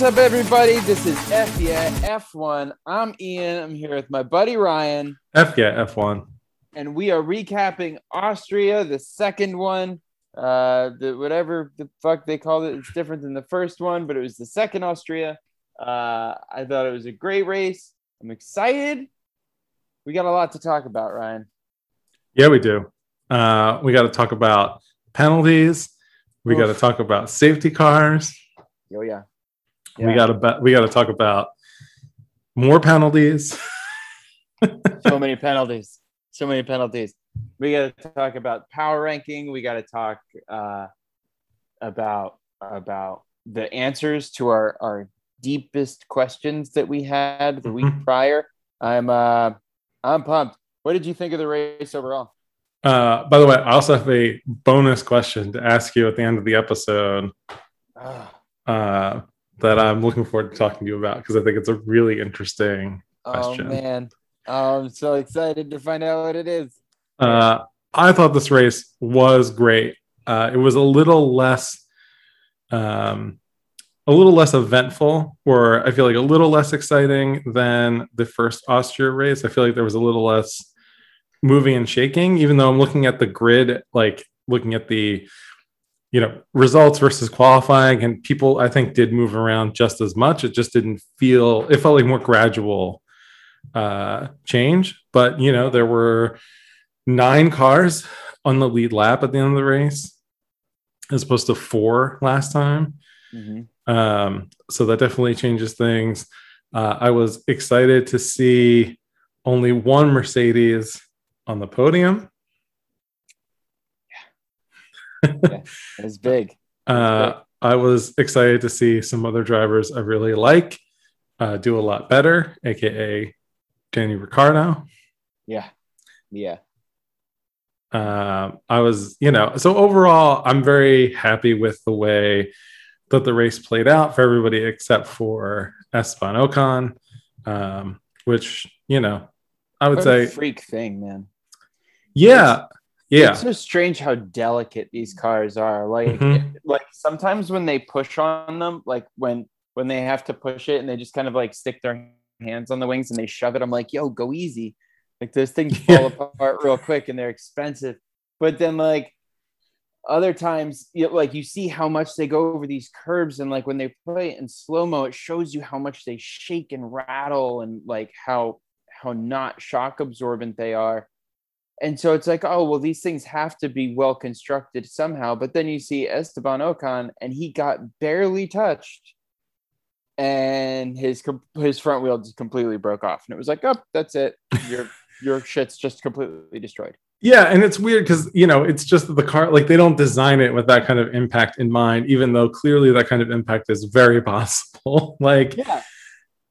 What's up, everybody? This is F Yeah F1. I'm Ian. I'm here with my buddy Ryan, F yeah, F1. and we are recapping Austria, the second one. Uh, the whatever the fuck they called it, it's different than the first one, but it was the second Austria. Uh, I thought it was a great race. I'm excited. We got a lot to talk about, Ryan. Yeah, we do. Uh, we got to talk about penalties. We got to talk about safety cars. Oh yeah, We got to we got to talk about more penalties. so many penalties. So many penalties. We got to talk about power ranking. We got to talk uh, about about the answers to our our deepest questions that we had the week Mhm. prior. I'm uh I'm pumped. What did you think of the race overall? Uh, by the way, I also have a bonus question to ask you at the end of the episode Ah, uh, that I'm looking forward to talking to you about because I think it's a really interesting. Question. Oh man, oh, I'm so excited to find out what it is. Uh, I thought this race was great. Uh, it was a little less, um, a little less eventful, or I feel like a little less exciting than the first Austria race. I feel like there was a little less moving and shaking, even though I'm looking at the grid, like looking at the, you know, results versus qualifying, and people I think did move around just as much. It just didn't feel. It felt like more gradual uh change, but you know, there were nine cars on the lead lap at the end of the race as opposed to four last time. Mhm. Um, so that definitely changes things. Uh, I was excited to see only one Mercedes on the podium. It's big. Uh, I was excited to see some other drivers I really like uh, do a lot better, aka Danny Ricciardo. Yeah, yeah. uh, I was, you know, so overall, I'm very happy with the way that the race played out for everybody except for Esteban Ocon, um, which, you know, I would What say, freak thing, man. yeah, yeah, It's so strange how delicate these cars are. Like, Mhm. like sometimes when they push on them, like when when they have to push it and they just kind of like stick their hands on the wings and they shove it. I'm like, yo, go easy. Like those things fall apart real quick and they're expensive. But then like other times, you know, like you see how much they go over these curves and like when they play it in slow mo, it shows you how much they shake and rattle and like how how not shock absorbent they are and so it's like, oh, well, these things have to be well constructed somehow. But then you see Esteban Ocon, and he got barely touched, and his his front wheel just completely broke off, and it was like, oh, that's it. Your your shit's just completely destroyed. yeah. And it's weird because, you know, it's just the car, like, they don't design it with that kind of impact in mind, even though clearly that kind of impact is very possible. like, Yeah.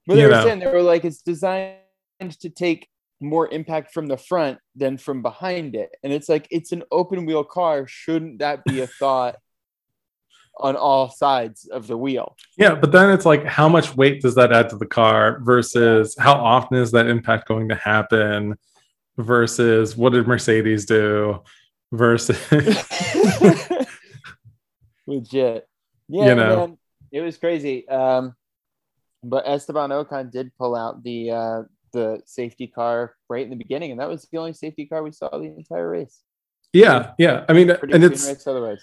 But they were know. saying they were like, it's designed to take more impact from the front than from behind it, and it's like it's an open wheel car. Shouldn't that be a thought? on all sides of the wheel. Yeah, but then it's like, how much weight does that add to the car versus how often is that impact going to happen versus what did Mercedes do versus, Legit. Yeah, You know. man, it was crazy. Um, but Esteban Ocon did pull out the uh, the safety car right in the beginning, and that was the only safety car we saw the entire race. yeah, yeah. I mean, Pretty and it's, race otherwise.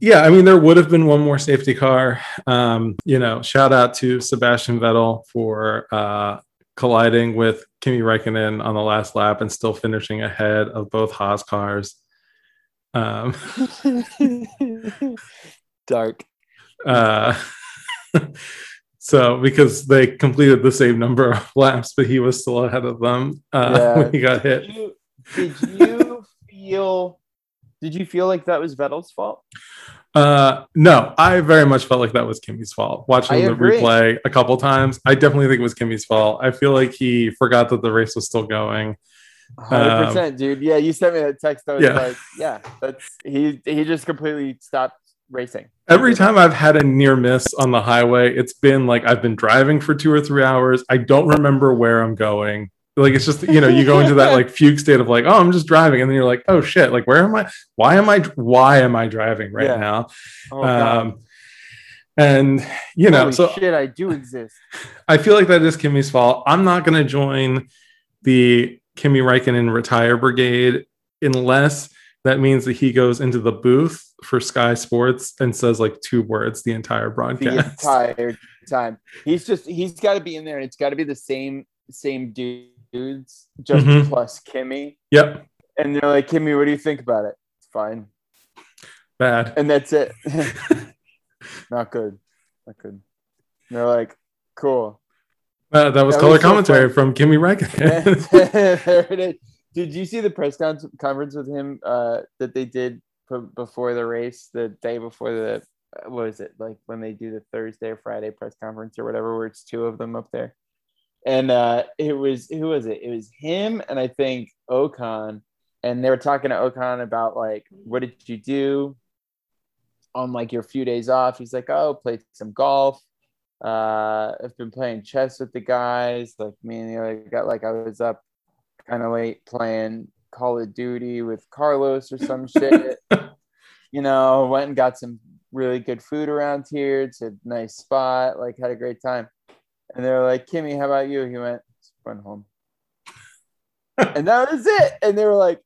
yeah, I mean, there would have been one more safety car. Um, you know, shout out to Sebastian Vettel for uh, colliding with Kimi Räikkönen on the last lap and still finishing ahead of both Haas cars. Um, Dark. Uh, so because they completed the same number of laps, but he was still ahead of them uh, Yeah. when he got Did hit. you, did you feel? Did you feel like that was Vettel's fault? Uh, no, I very much felt like that was Kimi's fault. Watching I the agree. replay a couple times, I definitely think it was Kimi's fault. I feel like he forgot that the race was still going. Hundred percent, dude. Yeah, you sent me that text. I was Um, Yeah. like, yeah, that's he. He just completely stopped racing. Every time I've had a near miss on the highway, it's been like I've been driving for two or three hours. I don't remember where I'm going. Like it's just you know you go into that like fugue state of like oh I'm just driving and then you're like oh shit like where am I why am I why am I driving right Yeah. now Oh, um And you know, Holy so shit, I do exist. I feel like that is Kimi's fault. I'm not going to join the Kimi Räikkönen retire brigade unless that means that he goes into the booth for Sky Sports and says like two words the entire The broadcast. entire time. He's just he's got to be in there, and it's got to be the same same dudes, just Mhm. plus Kimi. Yep, And they're like, Kimi, what do you think about it? It's fine, bad. and that's it. Not good. Not good. And they're like, cool. Uh, that was That color was commentary fun. from Kimi Räikkönen. there it is. Did you see the press conference with him uh, that they did before the race, the day before the uh, what is it like when they do the Thursday or Friday press conference or whatever, where it's two of them up there, and uh, it was who was it? It was him and I think Ocon, and they were talking to Ocon about like what did you do on like your few days off? He's like, oh, played some golf. Uh, I've been playing chess with the guys. Like me and the other got like I was up kind of late playing Call of Duty with Carlos or some shit. you know, went and got some really good food around here. It's a nice spot. Like had a great time. And they were like, Kimi, how about you? He went, "Just went home. and that was it. And they were like,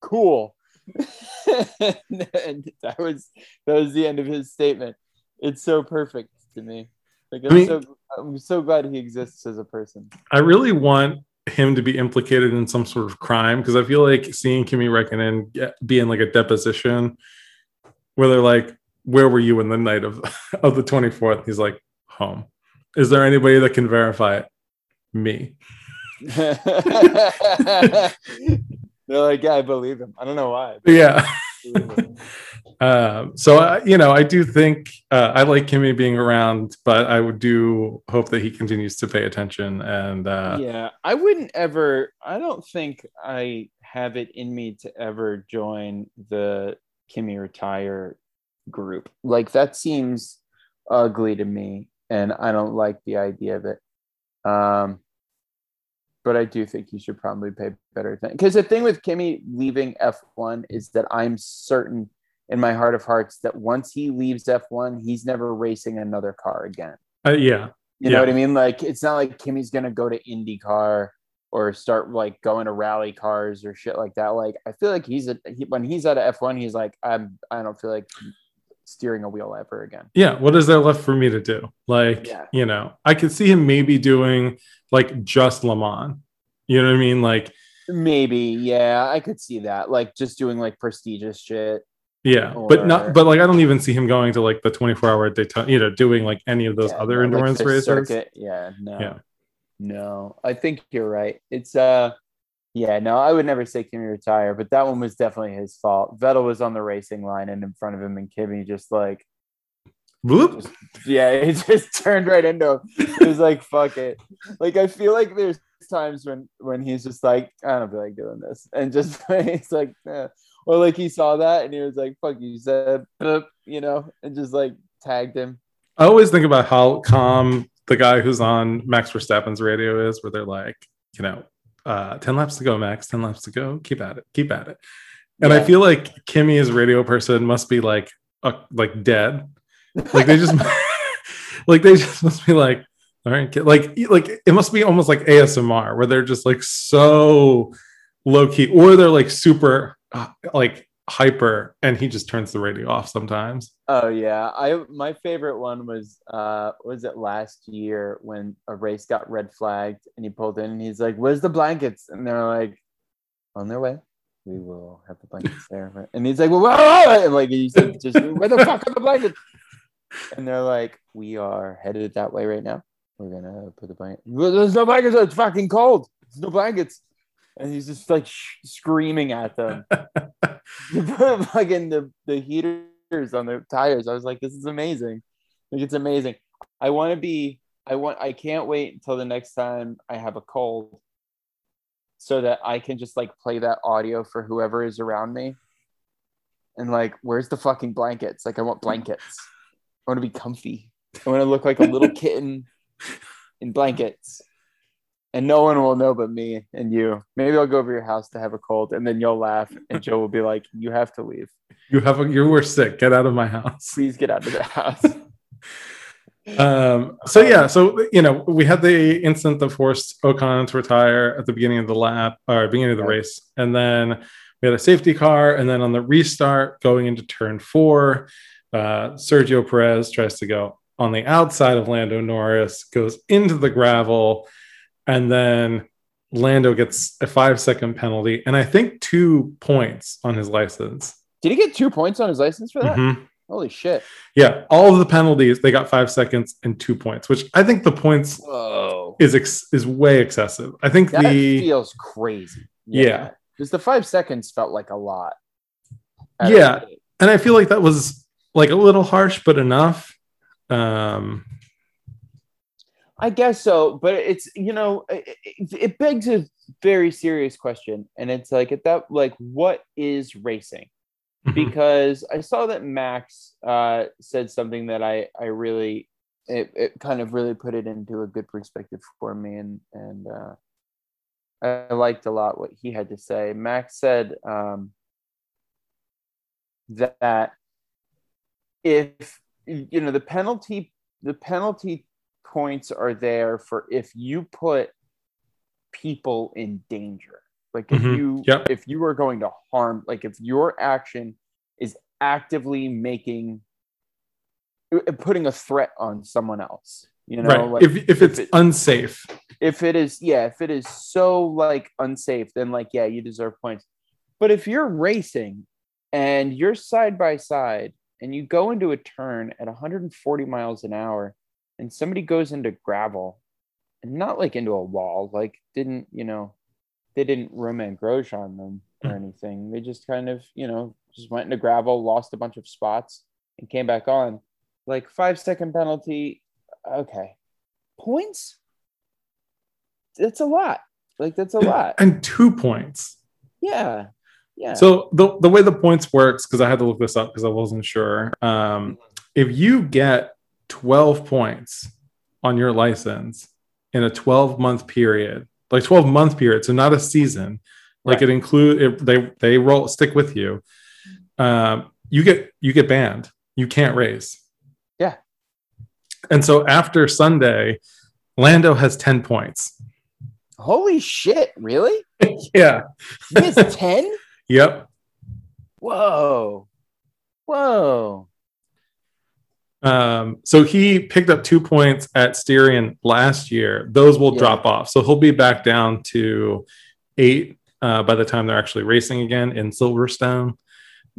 cool. and that was that was the end of his statement. It's so perfect to me. Like I'm I mean- so I'm so glad he exists as a person. I really want him to be implicated in some sort of crime because I feel like seeing Kimi get, be in like a deposition where they're like, "Where were you in the night of of the 24th?" He's like, "Home." Is there anybody that can verify it? Me. They're like, yeah, I believe him. I don't know why. Yeah. I. Um, so uh, you know, I do think uh, I like Kimi being around, but I would do hope that he continues to pay attention and uh, yeah, I wouldn't ever. I don't think I have it in me to ever join the Kimi retire group. Like that seems ugly to me, and I don't like the idea of it. Um, but I do think he should probably pay better attention because the thing with Kimi leaving F1 is that I'm certain in my heart of hearts that once he leaves F1, he's never racing another car again. uh, yeah, You Yeah. know what I mean? Like it's not like Kimi's gonna go to IndyCar or start like going to rally cars or shit like that. Like I feel like he's a he, when he's at F one, he's like I'm I don't feel like steering a wheel ever again. yeah. What is there left for me to do? Like, Yeah. you know, I could see him maybe doing like just Le Mans. You know what I mean? Like, Maybe yeah, I could see that. Like just doing like prestigious shit. Yeah, but not. But like, I don't even see him going to like the 24 hour Daytona. You know, doing like any of those Yeah, other no, like endurance the races. circuit. Yeah, no, Yeah. no. I think you're right. It's uh, yeah, no, I would never say Kimi retire, but that one was definitely his fault. Vettel was on the racing line and in front of him, and Kimi just like Whoop. yeah, he just turned right into him. He was like, "Fuck it." Like I feel like there's times when when he's just like, "I don't feel like doing this," and just he's like, eh. Or like he saw that and he was like, "Fuck you, said," you know, and just like tagged him. I always think about how calm the guy who's on Max Verstappen's radio is, where they're like, you know, uh, 10 laps to go, Max, 10 laps to go. Keep at it. Keep at it. And I feel like Kimi, as radio person, must be like, uh, like dead. Like they just, like they just must be like, all right, like, like it must be almost like ASMR, where they're just like so low key, or they're like super, like hyper, and he just turns the radio off sometimes. Oh yeah, I my favorite one was uh was it last year when a race got red flagged and he pulled in and he's like, "Where's the blankets?" And they're like, "On their way. We will have the blankets there." And he's like, "Well, whoa, whoa, whoa," and like he said, just where the fuck are the blankets? And they're like, "We are headed that way right now. We're gonna put the blanket. Well, there's no blankets. It's fucking cold. There's no blankets." And he's just like sh- screaming at them. You put fucking the, the heaters on the tires. I was like, this is amazing. Like it's amazing. I want to be I want I can't wait until the next time I have a cold so that I can just like play that audio for whoever is around me. And like, where's the fucking blankets? Like I want blankets. I want to be comfy. I want to look like a little kitten in blankets. And no one will know but me and you. Maybe I'll go over your house to have a cold and then you'll laugh and Joe will be like, You have to leave. You have a, you were sick. Get out of my house. Please get out of the house. um, so yeah, so you know, we had the incident that forced Ocon to retire at the beginning of the lap or beginning of the race, and then we had a safety car, and then on the restart going into turn four, uh, Sergio Perez tries to go on the outside of Lando Norris, goes into the gravel, and then Lando gets a five second penalty, and I think two points on his license. Did he get two points on his license for that? Mhm. Holy shit! Yeah, all of the penalties they got five seconds and two points, which I think the points Whoa, is ex- is way excessive. I think that the feels crazy. Yeah. because the five seconds felt like a lot. Yeah. and I feel like that was like a little harsh, but enough. Um, I guess so, but it's you know it, it- begs a very serious question, and it's like at that like what is racing? mhm. Because I saw that Max uh, said something that I I really it, it kind of really put it into a good perspective for me, and and uh, I liked a lot what he had to say. Max said um, that if you know the penalty the penalty points are there for if you put people in danger like if Mhm. you Yep. if you are going to harm like if your action is actively making uh, putting a threat on someone else you know right. like if if it's it- unsafe, if it is yeah if it is so like unsafe then like yeah you deserve points but if you're racing and you're side by side and you go into a turn at 140 miles an hour and somebody goes into gravel and not like into a wall like didn't you know they didn't Romain Grosjean them or Hmm. anything they just kind of you know just went into gravel lost a bunch of spots and came back on like five second penalty okay points that's a lot. Like that's a lot. and two points. Yeah. Yeah. So the the way the points works, because I had to look this up because I wasn't sure. Um, if you get 12 points on your license in a 12 month period, like 12 month period, so not a season, like Right. it include it, they they roll stick with you. Um, you get you get banned. You can't race. Yeah. And so after Sunday, Lando has 10 points. Holy shit, really? Yeah. He has 10? Yep. Whoa. Whoa. Um, so he picked up two points at Styrian last year. Those will Yeah. drop off. So he'll be back down to eight uh, by the time they're actually racing again in Silverstone.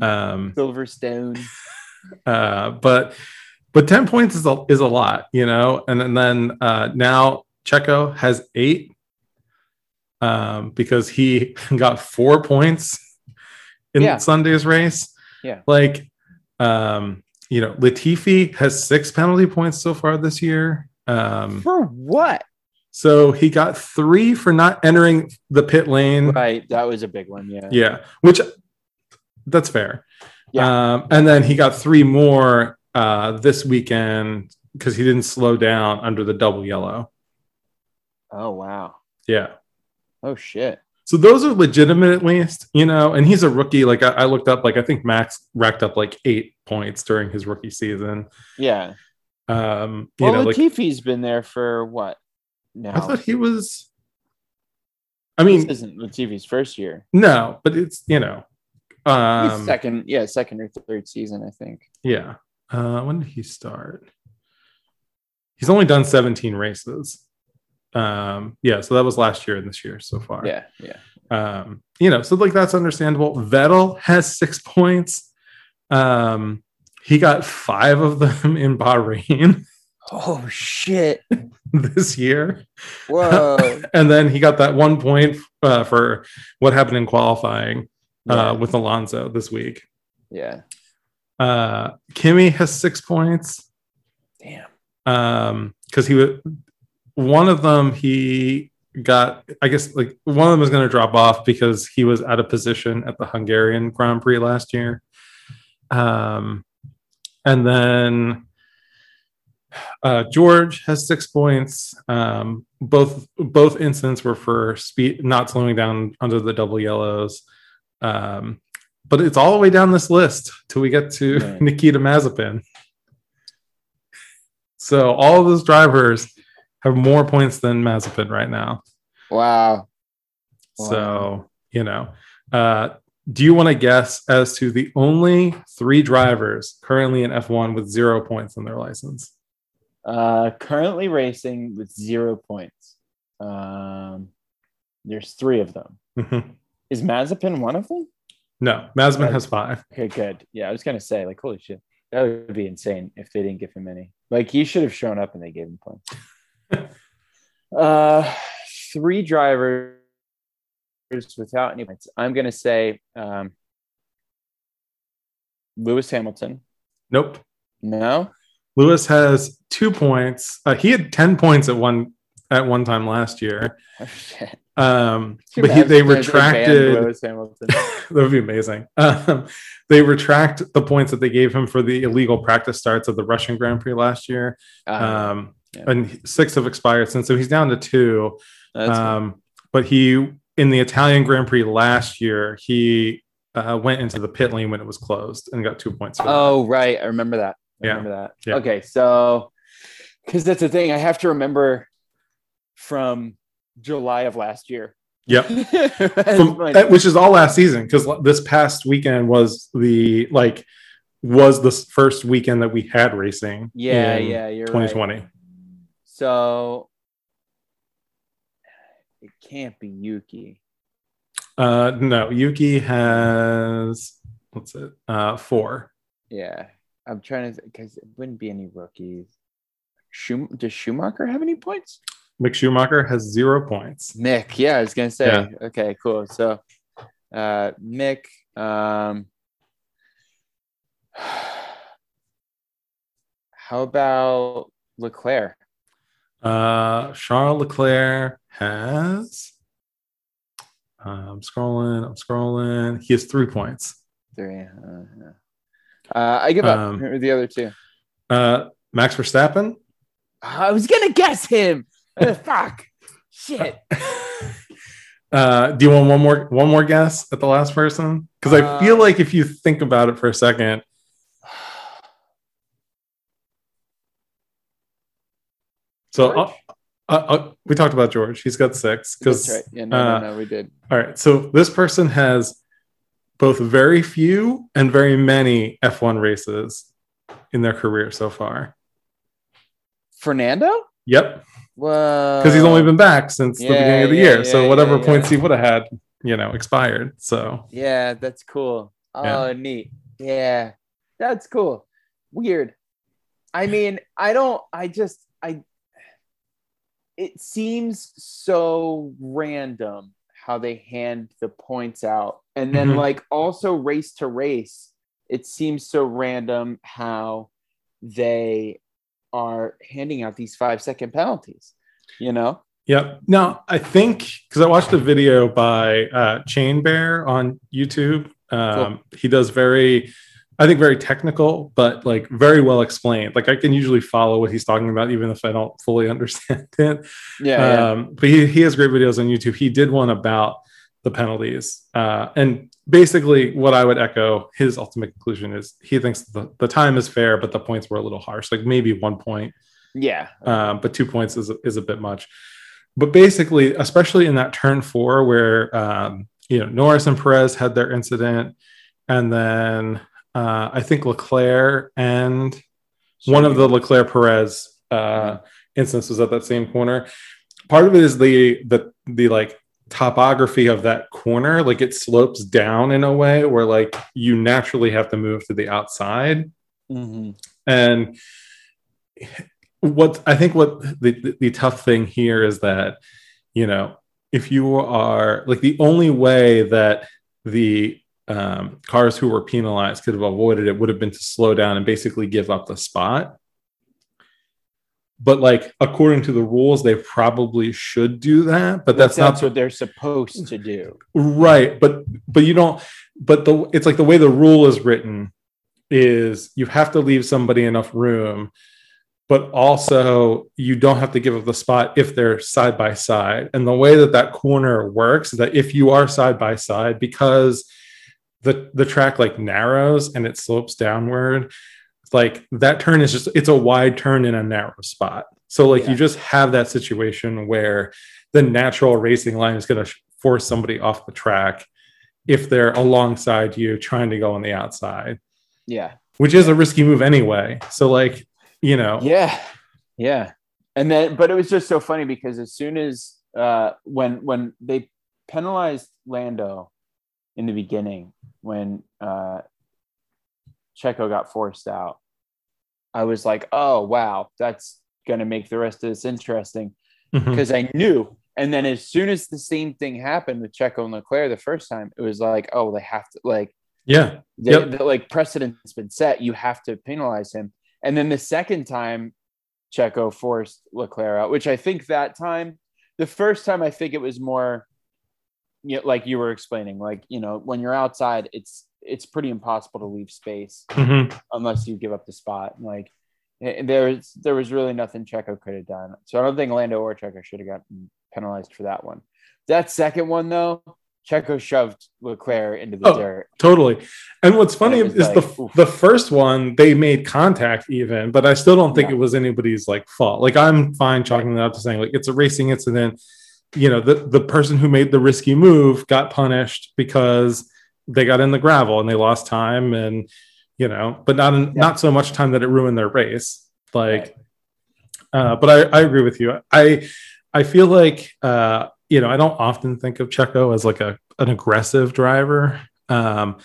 Um, Silverstone. uh, but but 10 points is a, is a lot, you know. And, and then uh, now Checo has eight um, because he got four points in Yeah. Sunday's race. Yeah. Like, um, you know, Latifi has six penalty points so far this year. Um, For what? so he got three for not entering the pit lane. Right. That was a big one. Yeah. Yeah, which that's fair. Yeah. Um, and then he got three more uh, this weekend because he didn't slow down under the double yellow. Oh, wow. Yeah. Oh, shit. So those are legitimate at least, you know, and he's a rookie. Like I, I looked up, like I think Max racked up like eight points during his rookie season. Yeah. Um, you Well, know, like Latifi's been there for what? No. I thought he was. I this mean, isn't Latifi's first year. no, but it's you know, He's um, second, yeah, second or third season, I think. Yeah. Uh, when did he start? He's only done 17 races. Um, yeah, so that was last year and this year so far. Yeah, yeah. Um, you know, so like that's understandable. Vettel has six points. Um, he got five of them in Bahrain Oh shit! this year. Whoa! And then he got that one point uh, for what happened in qualifying yeah. uh, with Alonso this week. yeah. Uh, Kimi has six points. Damn. um because he was one of them he got i guess like one of them is going to drop off because he was out of position at the hungarian grand prix last year. Um and then uh george has six points. Um both both incidents were for speed not slowing down under the double yellows. Um but it's all the way down this list till we get to Right. nikita mazepin. So all of those drivers have more points than Mazepin right now. Wow. So, you know, uh, do you want to guess as to the only three drivers currently in F1 with zero points on their license? Uh, currently racing with zero points. Um, there's three of them. Mhm. Is Mazepin one of them? No, Mazepin has five. Okay, good. Yeah, I was gonna say, like, holy shit, that would be insane if they didn't give him any. Like, he should have shown up and they gave him points. uh, three drivers without any points. I'm gonna say, um, Lewis Hamilton. Nope. No, Lewis has two points. Uh, he had 10 points at one at one time last year. oh, shit. Um, but he, they retracted. Lewis Hamilton. that would be amazing. Um, they retract the points that they gave him for the illegal practice starts of the Russian Grand Prix last year. Uh, Um, yeah. And six have expired since, so he's down to two. that's Um, but he in the Italian Grand Prix last year, he uh, went into the pit lane when it was closed and got two points. For that. Oh, right. I remember that. I Yeah. remember that. Yeah. Okay. So, because that's the thing, I have to remember from July of last year. Yep. From, that- which is all last season because this past weekend was the like was the first weekend that we had racing. yeah, in yeah, you're right. 2020. So, it can't be Yuki. Uh, no, Yuki has what's it? Uh, four. Yeah. I'm trying to, because it wouldn't be any rookies. Schum- does Schumacher have any points? Mick Schumacher has zero points. Mick, yeah, I was gonna say. Yeah. Okay, cool. So, uh, Mick, um, how about Leclerc? Uh, Charles Leclerc has. uh, I'm scrolling. I'm scrolling. He has three points. Three. Uh, uh, I give up. Um, the other two? Uh, Max Verstappen. I was gonna guess him. Fuck. Shit. Uh, do you want one more one more guess at the last person? Because I feel Uh, like if you think about it for a second, so uh, uh, uh, we talked about George. He's got six. Because That's right. Yeah, no, uh, no, no, we did. all right, so this person has both very few and very many F1 races in their career so far. Fernando? Yep, Well, because he's only been back since the beginning of the yeah, year. yeah, so whatever yeah, points he would have had, you know, expired. So Yeah, that's cool. Oh, Yeah. neat. Yeah, that's cool. Weird. I mean, I don't, I just, I, it seems so random how they hand the points out. And then, Mhm. like, also race to race, it seems so random how they are handing out these five second penalties, you know? Yep. Now, I think because I watched a video by uh, Chain Bear on YouTube. Um, He does very, I think, very technical, but like very well explained. Like I can usually follow what he's talking about, even if I don't fully understand it. Yeah. yeah. Um, but he, he has great videos on YouTube. He did one about the penalties. Uh, and basically, what I would echo his ultimate conclusion is he thinks the, the time is fair, but the points were a little harsh, like maybe one point yeah. um, but two points is, is a bit much. But basically, especially in that turn four where um, you know Norris and Perez had their incident, and then uh, I think Leclerc and one of the Leclerc Perez uh, instances was at that same corner. Part of it is the the the like topography of that corner, like it slopes down in a way where like you naturally have to move to the outside Mhm. and what I think what the, the, the tough thing here is that, you know, if you are like the only way that the um, cars who were penalized could have avoided it would have been to slow down and basically give up the spot. But like according to the rules, they probably should do that. But that's, that's not what they're supposed to do. right but but you don't but the it's like the way the rule is written is you have to leave somebody enough room but also you don't have to give up the spot if they're side by side and the way that that corner works is that if you are side by side because the the track like narrows and it slopes downward like that turn is just it's a wide turn in a narrow spot. So like Yeah. you just have that situation where the natural racing line is going to force somebody off the track if they're alongside you trying to go on the outside, Yeah. which is a risky move anyway. So like, you know, Yeah. Yeah. And then but it was just so funny because as soon as uh when when they penalized Lando in the beginning when uh Checo got forced out, I was like, oh wow, that's gonna make the rest of this interesting. because I knew. And then as soon as the same thing happened with Checo and Leclerc the first time, it was like, oh, they have to like yeah, they, Yep. the, like precedent's been set. You have to penalize him. And then the second time, Checo forced Leclerc out, which I think that time, the first time, I think it was more, you know, like you were explaining, like you know, when you're outside, it's it's pretty impossible to leave space mhm. unless you give up the spot. Like eh, there was there was really nothing Checo could have done. So I don't think Lando or Checo should have gotten penalized for that one. That second one though, Checo shoved Leclerc into the Oh, dirt. Totally. And what's funny And is was the oof. the first one they made contact even, but I still don't think Yeah. it was anybody's like fault. Like I'm fine chalking that up to saying like it's a racing incident. You know, the the person who made the risky move got punished because they got in the gravel and they lost time and you know, but not in, Yeah. not so much time that it ruined their race. Like uh, but I, I agree with you. I I feel like uh, you know I don't often think of Checo as like a an aggressive driver. Um,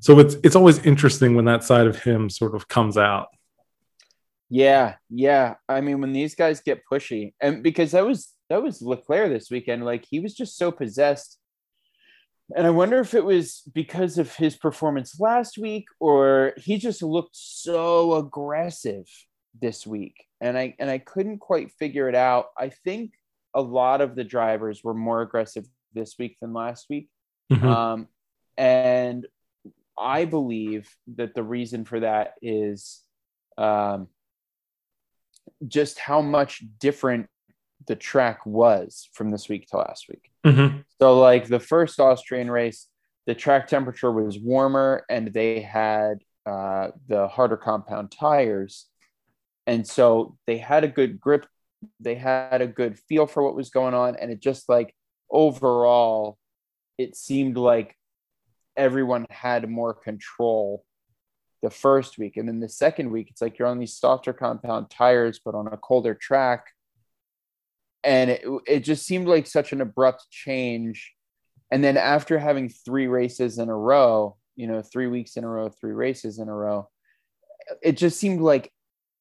so it's it's always interesting when that side of him sort of comes out. Yeah, yeah. I mean, when these guys get pushy, and because that was that was Leclerc this weekend, like he was just so possessed. And I wonder if it was because of his performance last week, or he just looked so aggressive this week. And I and I couldn't quite figure it out. I think a lot of the drivers were more aggressive this week than last week. Mhm. Um, and I believe that the reason for that is um, just how much different the track was from this week to last week. Mhm. So, like the first Austrian race, the track temperature was warmer and they had uh, the harder compound tires. And so they had a good grip, they had a good feel for what was going on. And it just like overall, it seemed like everyone had more control the first week. And then the second week, it's like you're on these softer compound tires, but on a colder track. And it, it just seemed like such an abrupt change. And then after having three races in a row, you know, three weeks in a row, three races in a row, it just seemed like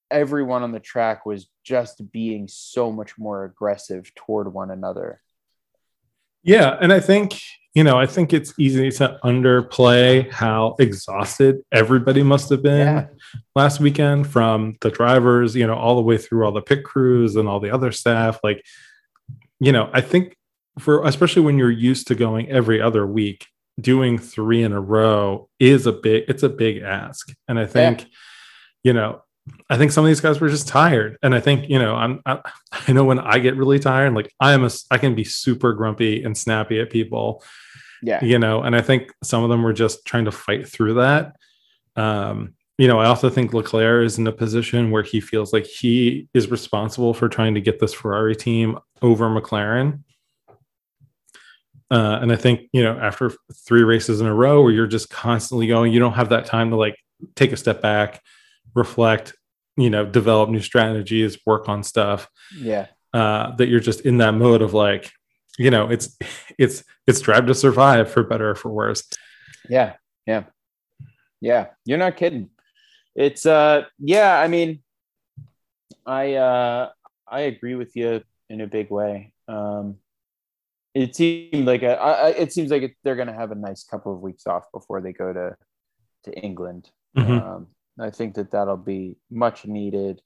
everyone on the track was just being so much more aggressive toward one another. Yeah, and I think you know I think it's easy to underplay how exhausted everybody must have been Yeah. last weekend from the drivers, you know, all the way through all the pit crews and all the other staff. Like, you know, I think for especially when you're used to going every other week, doing three in a row is a big it's a big ask. And I think, you know, I think some of these guys were just tired. And I think, you know, I'm I, I know when I get really tired, like I am a I can be super grumpy and snappy at people Yeah. you know and i think some of them were just trying to fight through that um you know i also think leclerc is in a position where he feels like he is responsible for trying to get this ferrari team over mclaren uh, and i think you know after three races in a row where you're just constantly going you don't have that time to like take a step back reflect you know develop new strategies work on stuff Yeah. uh, that you're just in that mode of like, you know, it's it's it's drive to survive for better or for worse. Yeah. Yeah. Yeah. You're not kidding. It's uh yeah, I mean I uh I agree with you in a big way. Um it seemed like a, I, I- it seems like they're going to have a nice couple of weeks off before they go to to England. Mhm. Um, I think that that'll be much needed,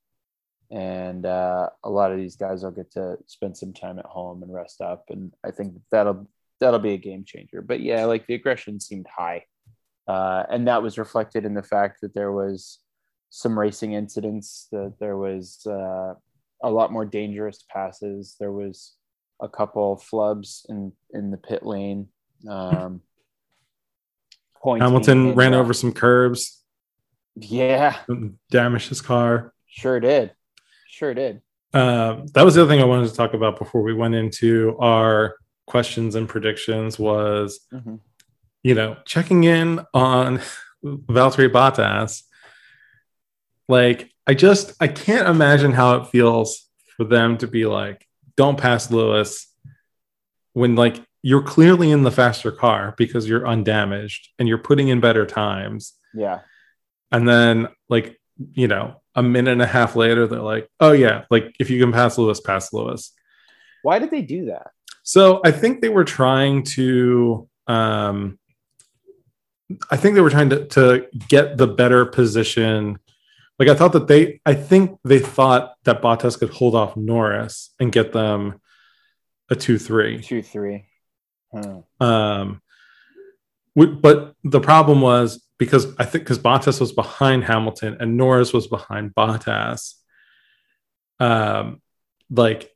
and uh, a lot of these guys will get to spend some time at home and rest up. And I think that'll that'll be a game changer. But yeah, like the aggression seemed high, uh, and that was reflected in the fact that there was some racing incidents. That there was uh, a lot more dangerous passes. There was a couple flubs in in the pit lane. Um, Hamilton ran over some curbs. Yeah, damaged his car. sure did. Sure did. Um, that was the other thing I wanted to talk about before we went into our questions and predictions was, Mhm. you know, checking in on Valtteri Bottas. Like, I just I can't imagine how it feels for them to be like, don't pass Lewis when like you're clearly in the faster car because you're undamaged and you're putting in better times. Yeah. And then, like, you know, a minute and a half later, they're like, oh, yeah, like if you can pass Lewis, pass Lewis. Why did they do that? So I think they were trying to, um, I think they were trying to, to get the better position. Like, I thought that they, I think they thought that Bottas could hold off Norris and get them a 2 3. Two, three. Hmm. Um, but the problem was because I think because Bottas was behind Hamilton and Norris was behind Bottas. Um, like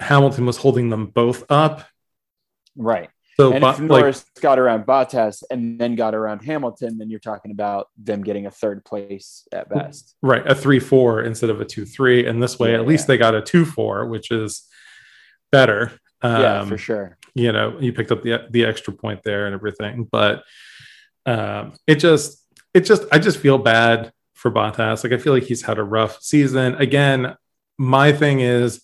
Hamilton was holding them both up. Right. So, and Bot- if like, Norris got around Bottas and then got around Hamilton, then you're talking about them getting a third place at best. right, a three four instead of a two three, and this way Yeah, at least they got a two four, which is better. Um, yeah, for sure. you know you picked up the the extra point there and everything but um it just it just i just feel bad for Bottas like i feel like he's had a rough season again my thing is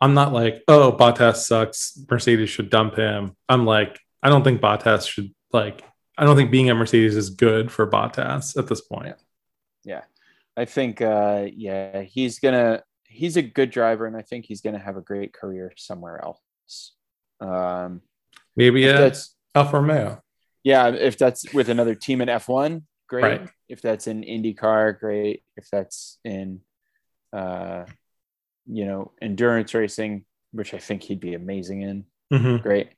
i'm not like oh Bottas sucks mercedes should dump him i'm like i don't think Bottas should like i don't think being at mercedes is good for Bottas at this point Yeah. I think, uh, yeah, he's gonna. He's a good driver, and I think he's gonna have a great career somewhere else. Um, maybe if at that's alfa romeo yeah. If that's with another team in F1, great. Right. If that's in IndyCar, great. If that's in, uh, you know, endurance racing, which I think he'd be amazing in, Mhm. great.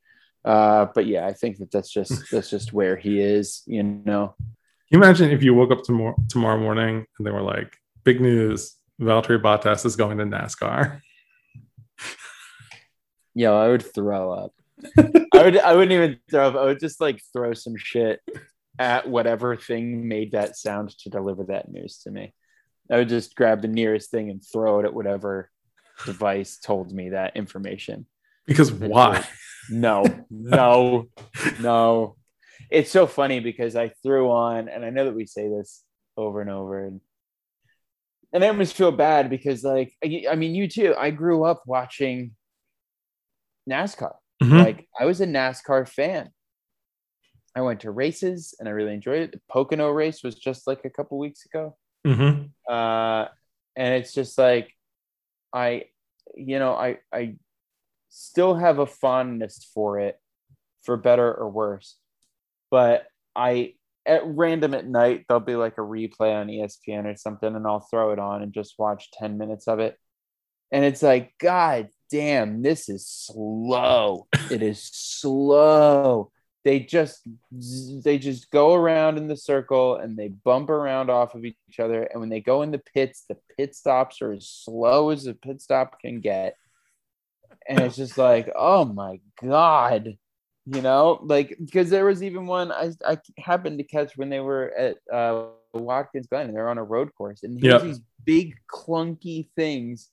Uh, but yeah, I think that that's just that's just where he is. You know, Can you imagine if you woke up tomorrow tomorrow morning and they were like, "Big news: Valtteri Bottas is going to NASCAR." yeah, I would throw up. I would I wouldn't even throw up. I would just like throw some shit at whatever thing made that sound to deliver that news to me. I would just grab the nearest thing and throw it at whatever device told me that information. Because why? No, no, no. It's so funny because I threw on, and I know that we say this over and over, and and I almost feel bad because, like, I, I mean, you too. I grew up watching NASCAR. Mhm. Like, I was a NASCAR fan. I went to races and I really enjoyed it. The Pocono race was just like a couple weeks ago Mhm. uh, and it's just like I, you know, I I still have a fondness for it, for better or worse. But I at random at night there'll be like a replay on ESPN or something, and I'll throw it on and just watch ten minutes of it, and it's like, God damn, this is slow. it is slow. They just they just go around in the circle and they bump around off of each other. And when they go in the pits, the pit stops are as slow as a pit stop can get. And it's just like, oh my god, you know, like because there was even one I I happened to catch when they were at uh, Watkins Glen and they're on a road course and here's Yeah. these big clunky things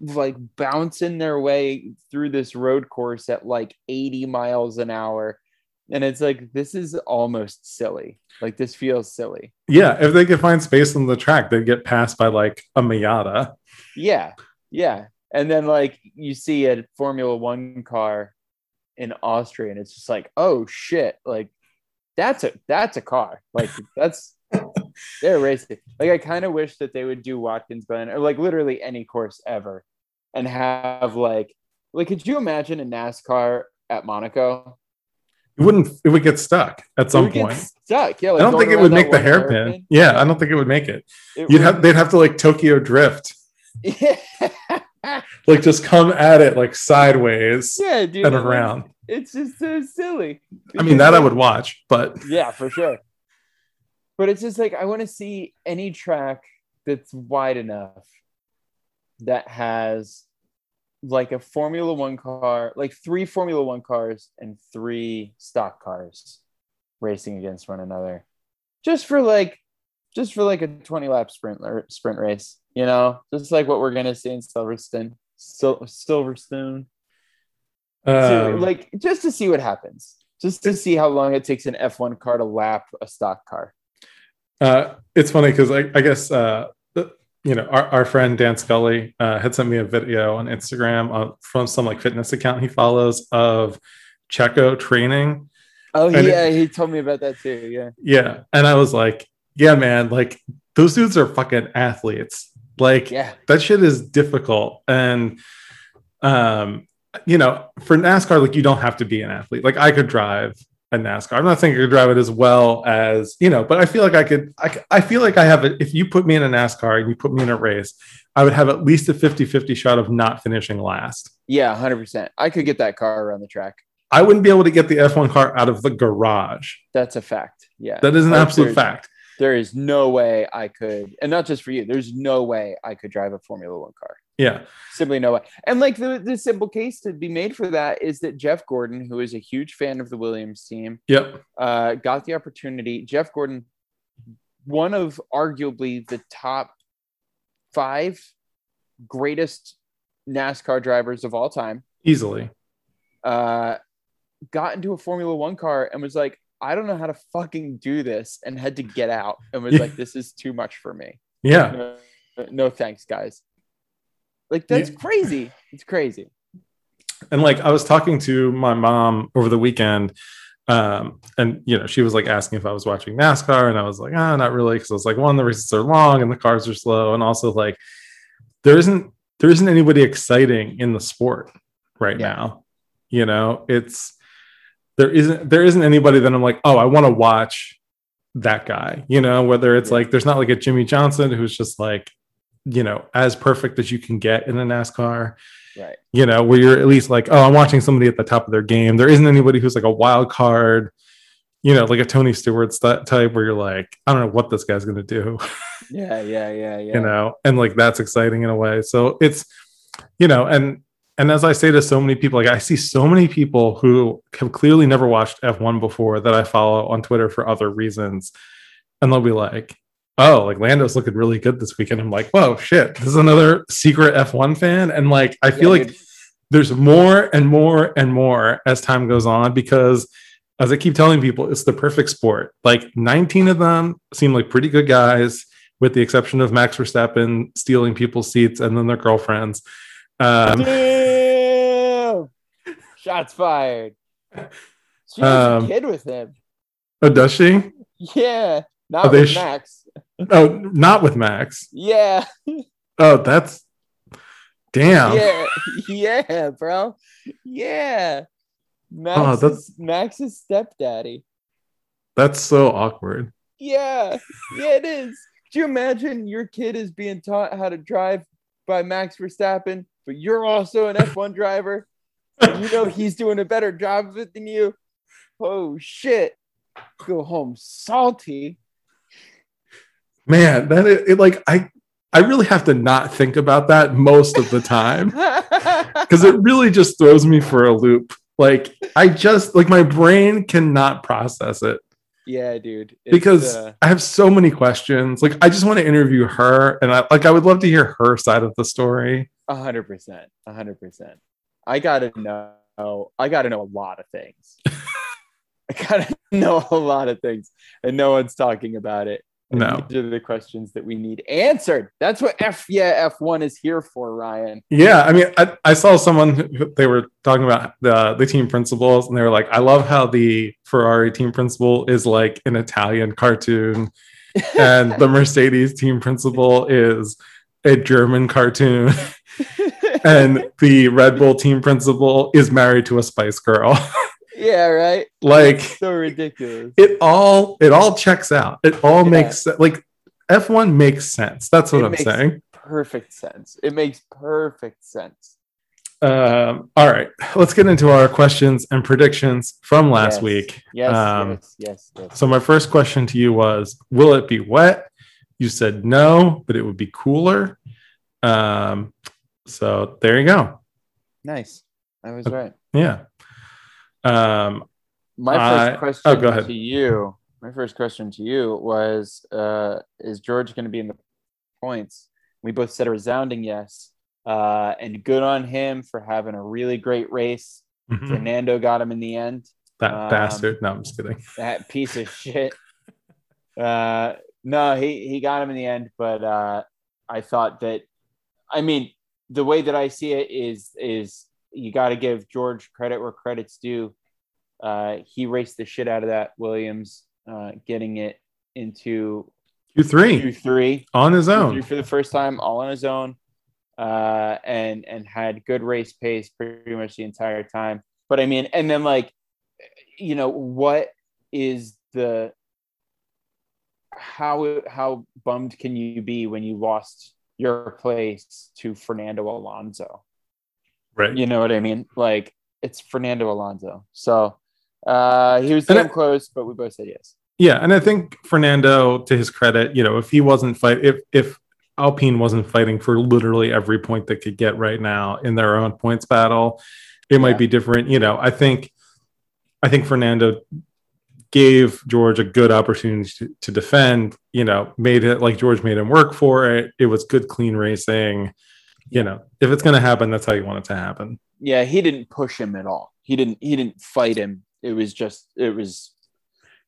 like bouncing their way through this road course at like 80 miles an hour. And it's like this is almost silly. Like this feels silly. Yeah, if they could find space on the track, they'd get passed by like a Miata. yeah yeah. And then like you see a formula one car in austria and it's just like oh shit. Like that's a that's a car. Like that's they're racing like i kind of wish that they would do watkins glen or like literally any course ever and have like like could you imagine a nascar at monaco It wouldn't. It would get stuck at some It would get point. stuck yeah I don't think it would make the one hairpin. Yeah, I don't think it would make it. It You'd would- have. They'd have to like Tokyo drift, yeah, like just come at it like sideways yeah, dude. and around. It's just so silly. I mean, that I would watch, but Yeah, for sure. But it's just like I want to see any track that's wide enough that has like a Formula One car, like three Formula One cars and three stock cars racing against one another. Just for like just for like a 20 lap sprint sprint race, you know, just like what we're gonna see in Silverstone, Sil- Silverstone. So, Um, like just to see what happens, just to see how long it takes an F1 car to lap a stock car. Uh, it's funny because I, I guess uh, you know our, our friend Dan Scully uh, had sent me a video on Instagram uh, from some like fitness account he follows of Checo training. Oh And it- yeah, he told me about that too. Yeah, Yeah, and I was like, yeah, man, like those dudes are fucking athletes. Like yeah, that shit is difficult, and um, you know, for NASCAR, like you don't have to be an athlete. Like I could drive a NASCAR. I'm not saying I could drive it as well as you know, but I feel like I could. I feel like I have it. If you put me in a NASCAR and you put me in a race, I would have at least a 50-50 shot of not finishing last. yeah, hundred percent. I could get that car around the track. I wouldn't be able to get the F1 car out of the garage. That's a fact. Yeah, That is an Like, absolute fact. There is no way I could, and not just for you. There's no way I could drive a Formula One car. Yeah. Simply no way. And like the, the simple case to be made for that is that Jeff Gordon, who is a huge fan of the Williams team, Yep. uh, got the opportunity. Jeff Gordon, one of arguably the top five greatest NASCAR drivers of all time, Easily. uh, got into a Formula One car and was like, I don't know how to fucking do this, and had to get out and was Yeah. like, this is too much for me. Yeah. No, no thanks, guys. Like, that's Yeah. crazy. It's crazy. and like I was talking to my mom over the weekend, um, and you know she was like asking if I was watching NASCAR, and I was like, ah, not really, because I was like, one, the races are long and the cars are slow, and also like there isn't there isn't anybody exciting in the sport right Yeah. now. You know, it's there isn't there isn't anybody that I'm like, oh, I want to watch that guy. You know, whether it's Yeah. like there's not like a Jimmie Johnson who's just like you know as perfect as you can get in a NASCAR Right. you know, where you're at least like, oh, I'm watching somebody at the top of their game. There isn't anybody who's like a wild card, you know, like a Tony Stewart st- type where you're like, I don't know what this guy's going to do, Yeah. Yeah. Yeah. Yeah. you know, and like that's exciting in a way. So it's, you know, and, and as I say to so many people, like I see so many people who have clearly never watched F1 before that I follow on Twitter for other reasons. And they'll be like, oh, like Lando's looking really good this weekend. I'm like, whoa, shit, this is another secret F1 fan. And like, I feel Yeah, like dude. there's more and more and more as time goes on because as I keep telling people, it's the perfect sport. Like 19 of them seem like pretty good guys, with the exception of Max Verstappen stealing people's seats and then their girlfriends. Um, Damn! Shots fired. She has Um, a kid with him. oh, does she? Yeah. Not with sh- Max. Oh, not with Max. Yeah. Oh, that's damn. Yeah. Yeah, bro. Yeah. Max, Oh, that's- is, Max's stepdaddy. That's so awkward. Yeah. Yeah, it is. Could you imagine your kid is being taught how to drive by Max Verstappen, but you're also an F1 driver? you know he's doing a better job of it than you. Oh shit. Go home salty. Man, that it, it like I I really have to not think about that most of the time. because it really just throws me for a loop. Like I just like my brain cannot process it yeah, dude. It's, because uh, I have so many questions. Like I just want to interview her, and I like I would love to hear her side of the story. a hundred percent. A hundred percent. I gotta know. I gotta know a lot of things. I gotta know a lot of things, and no one's talking about it. No. these are the questions that we need answered. That's what F yeah F one is here for, Ryan. Yeah, I mean, I, I saw someone who- they were talking about the the team principals, and they were like, "I love how the Ferrari team principal is like an Italian cartoon, and the Mercedes team principal is a German cartoon." and the Red Bull team principal is married to a Spice Girl. yeah, right. like So ridiculous. it all it all checks out. It all Yeah. makes like F1 makes sense. That's what It I'm makes- saying. Perfect sense. It makes perfect sense. Um, all right, let's get into our questions and predictions from last Yes. week. Yes, Um, yes, yes, yes. So my first question to you was, will it be wet? You said no, but it would be cooler. Um, so there you go. Nice. I was right. Yeah. Um, My first I- question oh, go ahead. to you, my first question to you was uh, Is George going to be in the points? We both said a resounding yes. Uh, and good on him for having a really great race. Mhm. Fernando got him in the end. That Um, bastard. No, I'm just kidding. That piece of shit. Uh, no, he, he got him in the end, but uh, I thought that, I mean, the way that I see it is, is you got to give George credit where credit's due. Uh, he raced the shit out of that Williams, uh, getting it into Q3 Q3 on his Q3 own. for the first time, all on his own, uh, and and had good race pace pretty much the entire time. But I mean, and then like, you know, what is the how how bummed can you be when you lost your place to Fernando Alonso? Right. You know what I mean? Like it's Fernando Alonso. So uh, he was damn close, but we both said yes. Yeah, and I think Fernando, to his credit, you know, if he wasn't fight, if if Alpine wasn't fighting for literally every point they could get right now in their own points battle, it might be different. You know, I think, I think Fernando gave George a good opportunity to, to defend. You know, made it like George made him work for it. It was good, clean racing. You know, if it's going to happen, that's how you want it to happen. yeah he didn't push him at all he didn't he didn't fight him it was just it was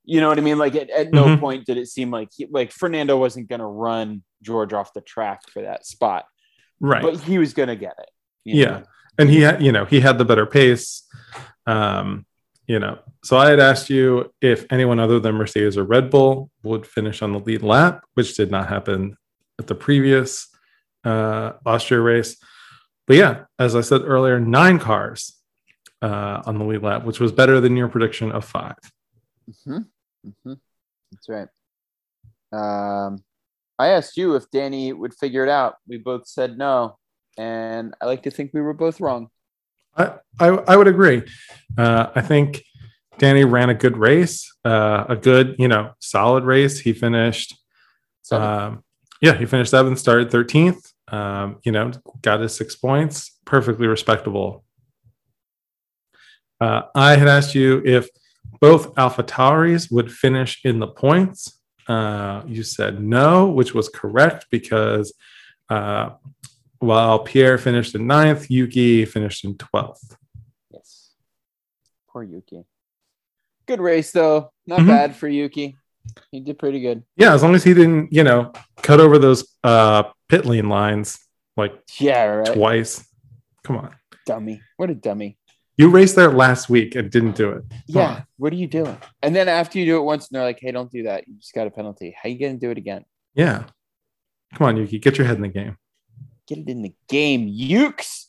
you know what i mean like at, at no Mhm. point did it seem like he, like fernando wasn't going to run george off the track for that spot Right. but he was going to get it Yeah. know? and he had you know he had the better pace um you know so i had asked you if anyone other than mercedes or red bull would finish on the lead lap which did not happen at the previous uh austria race but yeah as i said earlier nine cars uh on the lead lap which was better than your prediction of five Mhm. Mhm. that's right um i asked you if danny would figure it out we both said no and i like to think we were both wrong I, I, I would agree. Uh, I think Danny ran a good race, uh, a good, you know, solid race. He finished Um, yeah, he finished seventh, started 13th. Um, you know, got his six points, perfectly respectable. Uh, I had asked you if both Alpha Tauris would finish in the points. Uh, you said no, which was correct because uh, while Pierre finished in ninth, Yuki finished in 12th. Yes. Poor Yuki. Good race though. Not Mhm. bad for Yuki. He did pretty good. Yeah, as long as he didn't, you know, cut over those uh, pit lane lines like Yeah, right. twice. Come on. Dummy. What a dummy. You raced there last week and didn't do it. Yeah. What are you doing? And then after you do it once and they're like, hey, don't do that. You just got a penalty. How you gonna do it again? Yeah. Come on, Yuki, get your head in the game. Get it in the game, Ukes.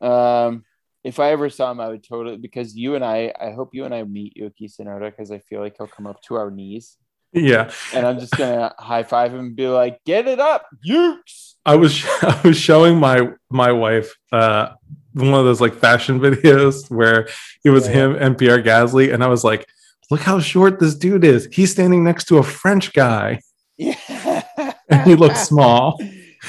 Um, if I ever saw him, I would totally because you and I, I hope you and I meet Yuki Tsunoda because I feel like he'll come up to our knees Yeah. and I'm just gonna high five him and be like, get it up, Ukes. I was I was showing my my wife uh one of those like fashion videos where it was Yeah. him and Pierre Gasly, and I was like, look how short this dude is. He's standing next to a French guy Yeah. and he looks small.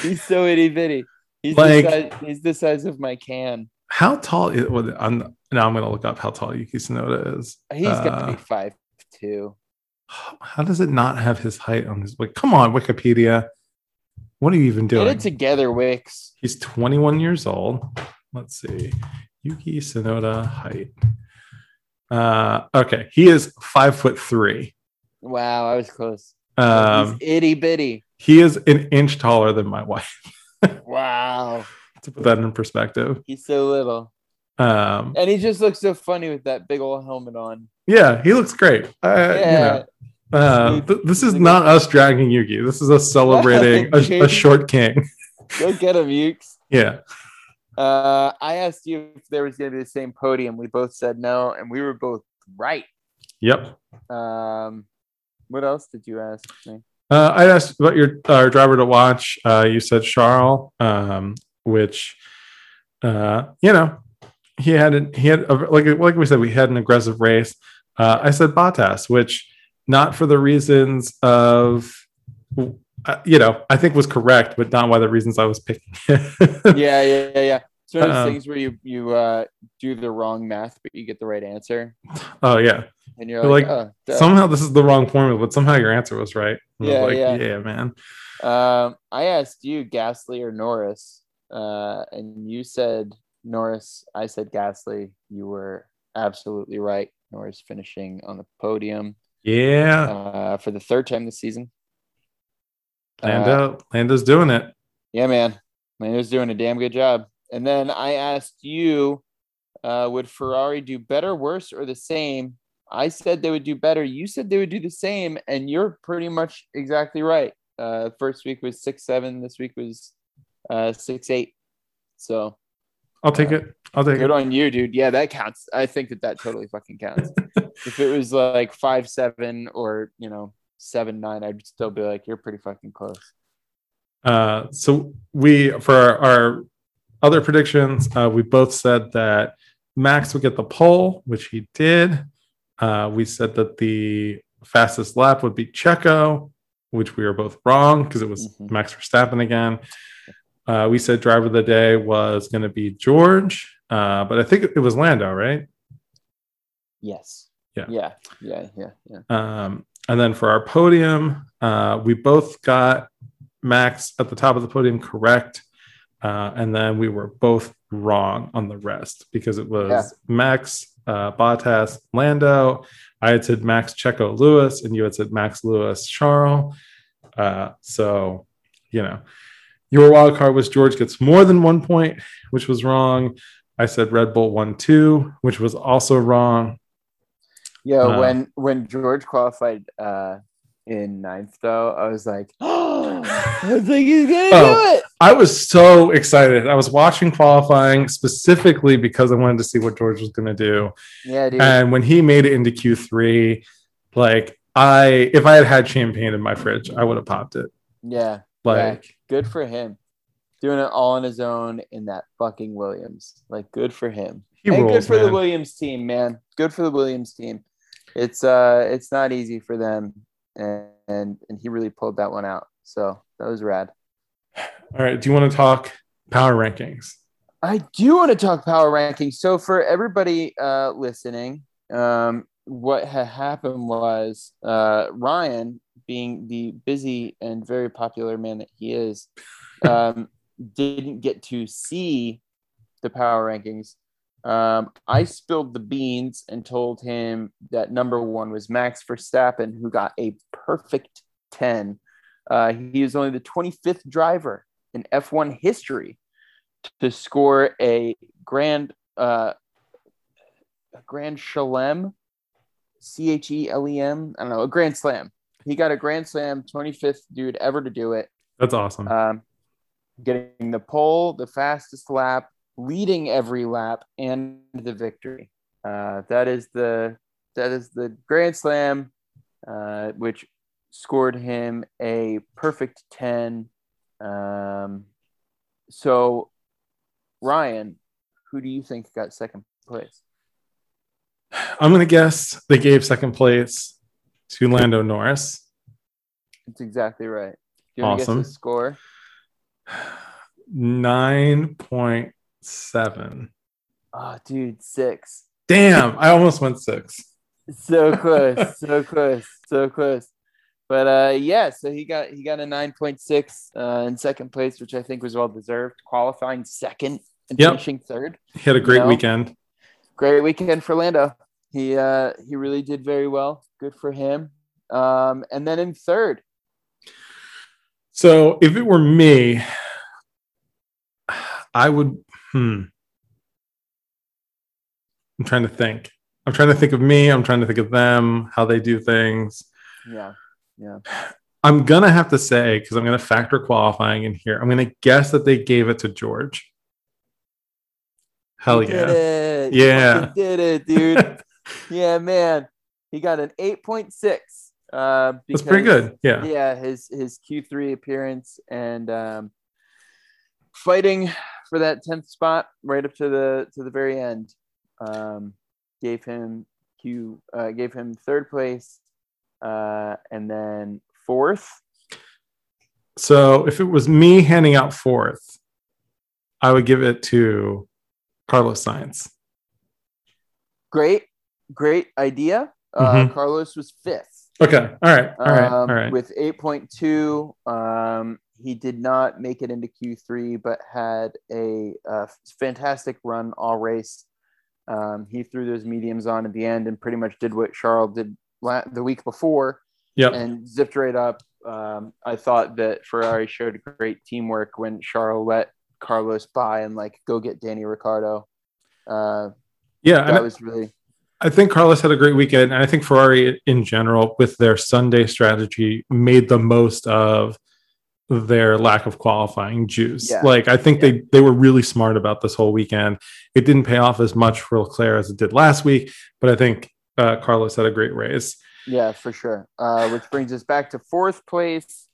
He's so itty bitty. He's Like- the size, he's the size of my can. How tall is well, I'm now I'm gonna look up how tall Yuki Tsunoda is. He's got to Uh, be five two. how does it not have his height on his like come on, Wikipedia. What are you even doing? Get it together, Wix. He's 21 years old. Let's see. Yuki Tsunoda height. Uh, okay, he is five foot three. Wow, I was close. Um, he's itty bitty. he is an inch taller than my wife. Wow, To put that in perspective. he's so little, Um, and he just looks so funny with that big old helmet on. yeah, he looks great. Uh, Yeah, you know, uh, th- this is not us dragging Yuki. This is us celebrating a, a short king. go get him, Ukes. Yeah. Uh, I asked you if there was going to be the same podium. We both said no, and we were both right. Yep. Um, what else did you ask me? Uh, I asked about your uh, driver to watch. Uh, you said Charles, um, which, uh, you know, he had an, he had a, like like we said we had an aggressive race. Uh, I said Bottas, which not for the reasons of, uh, you know, I think was correct, but not why the reasons I was picking. yeah, yeah, yeah, yeah. It's one of those Um, things where you you uh, do the wrong math, but you get the right answer, Oh yeah. and you're You're like, like, oh. Somehow this is the wrong formula, but somehow your answer was right. And I was Yeah, like, yeah. yeah, man. Um, I asked you Gasly or Norris, uh, and you said Norris. I said Gasly. You were absolutely right. Norris finishing on the podium Yeah. uh, for the third time this season. Uh, Lando, Lando's doing it. yeah, man, Lando's doing a damn good job. And then I asked you, uh, would Ferrari do better, worse, or the same? I said they would do better. You said they would do the same, and you're pretty much exactly right. Uh, first week was six seven. This week was uh, six eight. So I'll take it. I'll take good it. Good on you, dude. Yeah, that counts. I think that that totally fucking counts. if it was like five seven or you know seven nine, I'd still be like, you're pretty fucking close. Uh, so we for our, our other predictions, uh, we both said that Max would get the pole, which he did. Uh, we said that the fastest lap would be Checo, which we were both wrong because it was Mhm. Max Verstappen again. Uh, we said driver of the day was going to be George, uh, but I think it was Lando, right? Yes. Yeah. Yeah. Yeah. Yeah. Yeah. Um, and then for our podium, uh, we both got Max at the top of the podium correct. Uh, and then we were both wrong on the rest because it was Yeah. Max, uh, Bottas, Lando. I had said Max Checo Lewis, and you had said Max Lewis Charles. Uh, so, you know, your wild card was George gets more than one point, which was wrong. I said Red Bull 1 2, which was also wrong. Yeah, Uh, when when George qualified uh in ninth though, I was like, oh, I think he's gonna Oh. do it. I was so excited. I was watching qualifying specifically because I wanted to see what George was going to do. Yeah, dude. And when he made it into Q3, like I, if I had had champagne in my fridge, I would have popped it. yeah, Like, good for him. Doing it all on his own in that fucking Williams. Like good for him. he and good for the. Williams team, man. Good for the Williams team. It's uh it's not easy for them and and, and he really pulled that one out. So that was rad. All right. Do you want to talk power rankings? I do want to talk power rankings. So for everybody uh, listening, um, what had happened was uh, Ryan, being the busy and very popular man that he is, um, didn't get to see the power rankings. Um, I spilled the beans and told him that number one was Max Verstappen, who got a perfect 10. Uh, he is only the 25th driver in F1 history to score a grand uh a grand chelem c-h-e-l-e-m i don't know a grand slam he got a grand slam 25th dude ever to do it That's awesome. um getting the pole the fastest lap leading every lap and the victory uh that is the that is the grand slam uh which scored him a perfect 10 um so Ryan, who do you think got second place? I'm going to guess they gave second place to Lando Norris. It's exactly right. Do you want to Awesome. guess the score? 9.7. Oh, dude, six. Damn. I almost went six. So close, so close, so close. But uh, yeah, so he got he got a nine point six uh, in second place, which I think was well deserved. Qualifying second and Yep. finishing third. He had a great No. weekend. Great weekend for Lando. He uh, he really did very well. Good for him. Um, and then in third, So if it were me, I would. Hmm. I'm trying to think. I'm trying to think of me. I'm trying to think of them, how they do things. yeah, yeah. I'm gonna have to say because I'm gonna factor qualifying in here. I'm gonna guess that they gave it to George. Hell He yeah! He Yeah. fucking did it, dude. yeah, man. He got an 8.6. Uh, That's pretty good. Yeah. Yeah, his his Q3 appearance and um, fighting for that 10th spot right up to the to the very end um, gave him Q uh, gave him third place uh, and then fourth. So if it was me handing out fourth, I would give it to Carlos Sainz. Great, great idea. Uh, Mhm. Carlos was fifth. Okay. All right. All right. Um, right. with 8.2. Um, he did not make it into Q3, but had a, uh fantastic run all race. Um, he threw those mediums on at the end and pretty much did what Charles did la- the week before Yep. and zipped right up. Um, I thought that Ferrari showed great teamwork when Charles let Carlos by and like go get Danny Ricciardo. Uh, yeah. that was really I think Carlos had a great weekend, and I think Ferrari in general, with their Sunday strategy, made the most of their lack of qualifying juice. Yeah. Like I think they they were really smart about this whole weekend. It didn't pay off as much for Leclerc as it did last week, but I think uh, Carlos had a great race. yeah for sure. Uh, which brings us back to fourth place.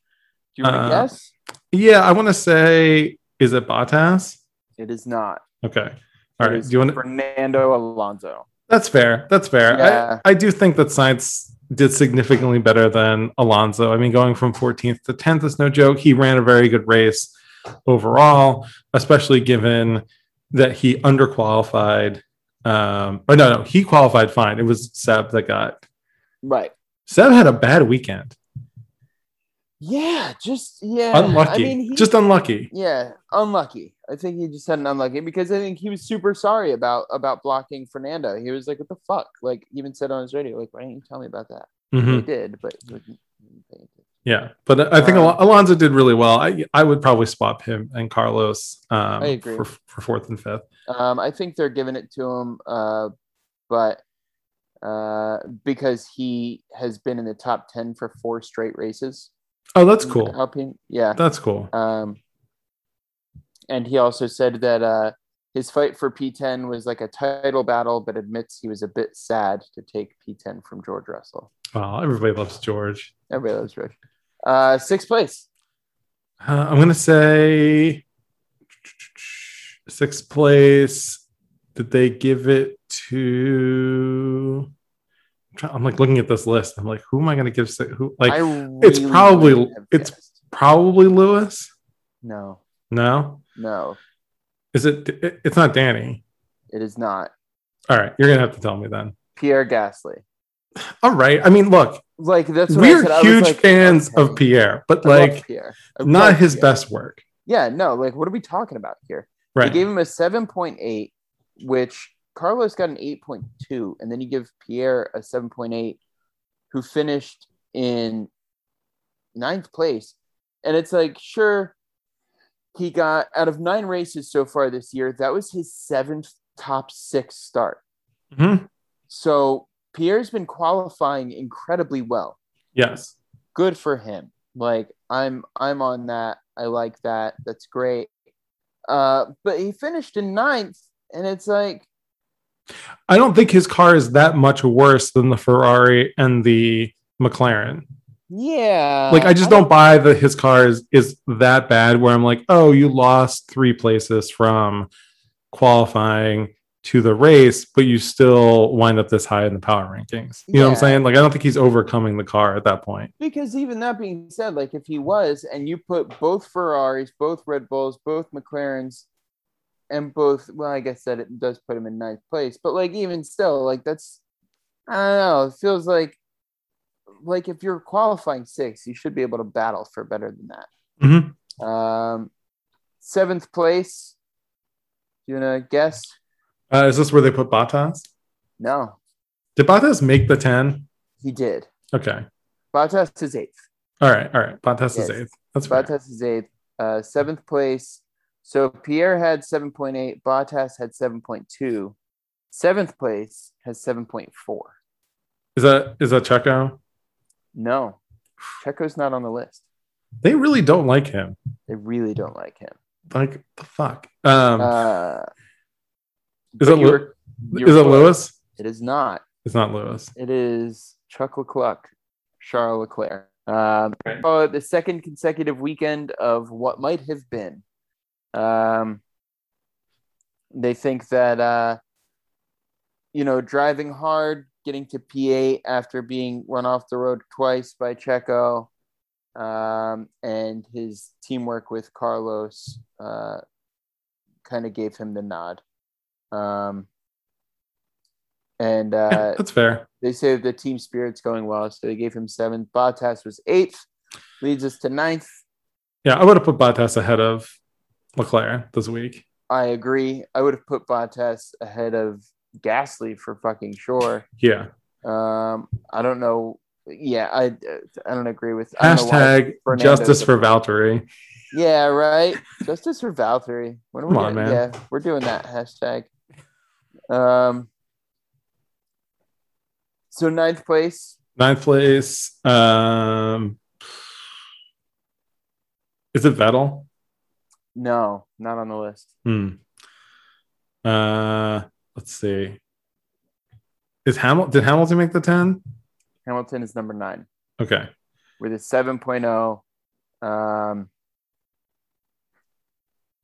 Do you want to Uh, guess? Yeah, I want to say, is it Bottas? It is not. Okay, all It right. Do you want to? Fernando Alonso? That's fair. That's fair. Yeah. I, I do think that Sainz did significantly better than Alonso. I mean, going from 14th to 10th is no joke. He ran a very good race overall, especially given that he underqualified. Um, or no, no, he qualified fine. It was Seb that got. Right. Seb had a bad weekend. Yeah, just yeah. Unlucky. I mean, he, just unlucky. yeah, unlucky. I think he just had an unlucky because I think he was super sorry about about blocking Fernando. He was like, "What the fuck?" Like, he even said on his radio, "Like, why didn't you tell me about that?" Mhm. He did, but he wouldn't- he didn't. Yeah, but I think Um, Al- Alonso did really well. I I would probably swap him and Carlos um, I agree. for for fourth and fifth. Um, I think they're giving it to him, uh, but uh, because he has been in the top ten for four straight races. Oh, that's cool. Alpine, yeah. That's cool. Um, and he also said that uh, his fight for P10 was like a title battle, but admits he was a bit sad to take P10 from George Russell. Wow, everybody loves George. Everybody loves George. Uh, sixth place. Uh, I'm gonna say sixth place. Did they give it to? I'm, like looking at this list. I'm like, who am I gonna give? si- Who like? I it's probably- it's- guessed. Probably Lewis. no, No, no, is it? it- It's not Danny. it is not All right, you're gonna have to tell me then. Pierre Gasly. All right. I mean, look, Like that's what we're. Huge like, fans okay, of Pierre, but I like Pierre. Not his Pierre. best work. Yeah, no. Like, what are we talking about here? Right. They gave him a 7.8, which Carlos got an 8.2, and then you give Pierre a 7.8, who finished in ninth place. And it's like, sure, he got out of nine races so far this year, that was his seventh top six start. Mhm. So Pierre's been qualifying incredibly well. Yes. Good for him. Like I'm I'm on that. I like that. That's great. Uh, but he finished in ninth, and it's like, I don't think his car is that much worse than the Ferrari and the McLaren. Yeah. Like I just don't buy that his car is, is that bad where I'm like, oh, you lost three places from qualifying to the race, but you still wind up this high in the power rankings. You know what I'm saying? Like I don't think he's overcoming the car at that point. because even that being said, like if he was, and you put both Ferraris, both Red Bulls, both McLarens, and both, well, I guess that it does put him in ninth place, but like even still, like that's, I don't know, it feels like, like if you're qualifying six, you should be able to battle for better than that. Mhm. Um, seventh place. Do you wanna guess? Uh, is this where they put Bottas? No, Did Bottas make the 10? he did. Okay. Bottas is eighth. All right. All right. Bottas is eighth. That's fair. Bottas is eighth. Uh, seventh place. So Pierre had 7.8. Bottas had 7.2. Seventh place has 7.4. Is that is that Checo? No, Checo's not on the list. They really don't like him. They really don't like him. Like the fuck. Um, Uh, is it you Lew- were- you is it. Lewis? It is not. It's not Lewis. It is Chuck Leclerc, Charles Leclerc. Um, call it the second consecutive weekend of what might have been. Um, they think that uh, you know driving hard, getting to P8 after being run off the road twice by Checo, um, and his teamwork with Carlos uh, kind of gave him the nod. Um, and Yeah, uh, that's fair. they say the team spirit's going well, so they gave him seventh. Bottas was eighth, leads us to ninth. Yeah, I would have put Bottas ahead of Leclerc this week. I agree. I would have put Bottas ahead of Gasly for fucking sure. Yeah. Um, I don't know. Yeah, I I don't agree with I don't know why Hashtag justice for Valtteri. Yeah, right. Justice for Valtteri. When are we Come on, man. Yeah, we're doing that hashtag. Um. So ninth place. Ninth place. Um, is it Vettel? No, not on the list. Hmm. Uh, let's see. Is Hamilton? Did Hamilton make the ten? Hamilton is number nine Okay. with a 7.0. Um,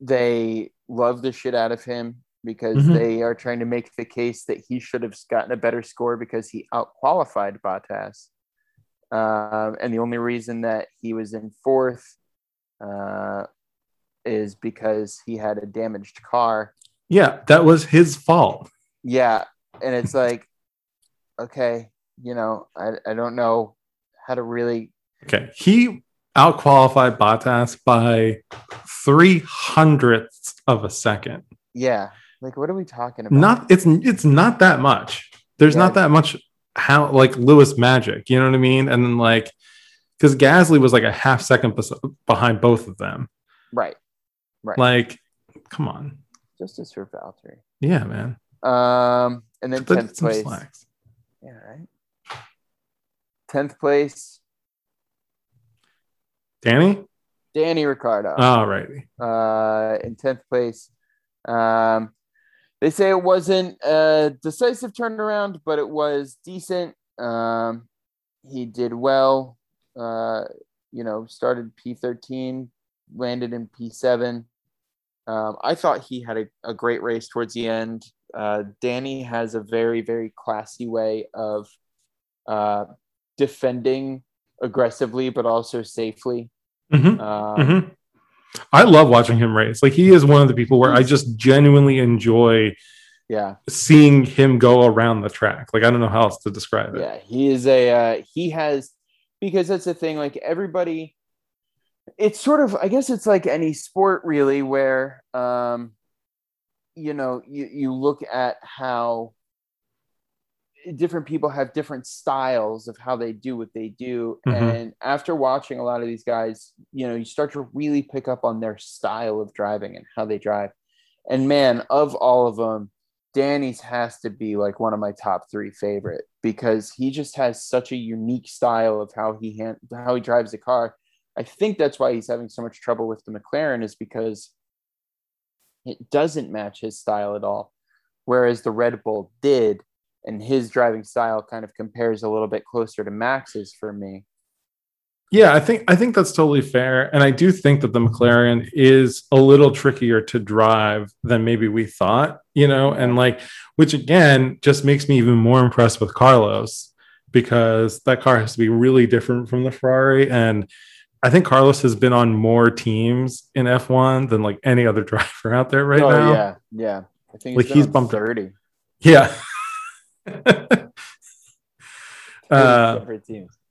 they love the shit out of him because Mhm. they are trying to make the case that he should have gotten a better score because he outqualified Bottas. Um, and the only reason that he was in fourth uh, is because he had a damaged car. Yeah, that was his fault. Yeah. And it's like, okay, you know, I, I don't know how to really Okay. He outqualified Bottas by three hundredths of a second. Yeah. Like, what are we talking about? Not it's it's not that much. There's Yeah. not that much how like Lewis magic, you know what I mean? And then like because Gasly was like a half second bes- behind both of them. right. Right. Like, come on. Justice for Valtteri. Yeah, man. Um, and then tenth place. slacks. Yeah, right. Tenth place, Danny? Danny Ricciardo. All righty. uh, in tenth place. Um, they say it wasn't a decisive turnaround, but it was decent. Um, he did well. Uh, you know, started P thirteen, landed in P seven. Um, I thought he had a, a great race towards the end. Uh, Danny has a very, very classy way of uh, defending aggressively, but also safely. Mhm. Um, Mhm. I love watching him race. Like he is one of the people where I just genuinely enjoy Yeah. seeing him go around the track. Like I don't know how else to describe it. Yeah, he is a uh, he has because that's the thing. Like everybody, it's sort of I guess it's like any sport really, where um, you know you you look at how different people have different styles of how they do what they do Mhm. and after watching a lot of these guys you know you start to really pick up on their style of driving and how they drive and man of all of them Danny's has to be like one of my top three favorite because he just has such a unique style of how he hand, how he drives the car. I think that's why he's having so much trouble with the McLaren is because it doesn't match his style at all, whereas the Red Bull did, and his driving style kind of compares a little bit closer to Max's for me. Yeah, I think I think that's totally fair, and I do think that the McLaren is a little trickier to drive than maybe we thought. You know, and like, which again just makes me even more impressed with Carlos because that car has to be really different from the Ferrari, and I think Carlos has been on more teams in F1 than like any other driver out there right oh now. yeah, yeah. I think Like, been he's bumped up. thirty. Yeah. uh,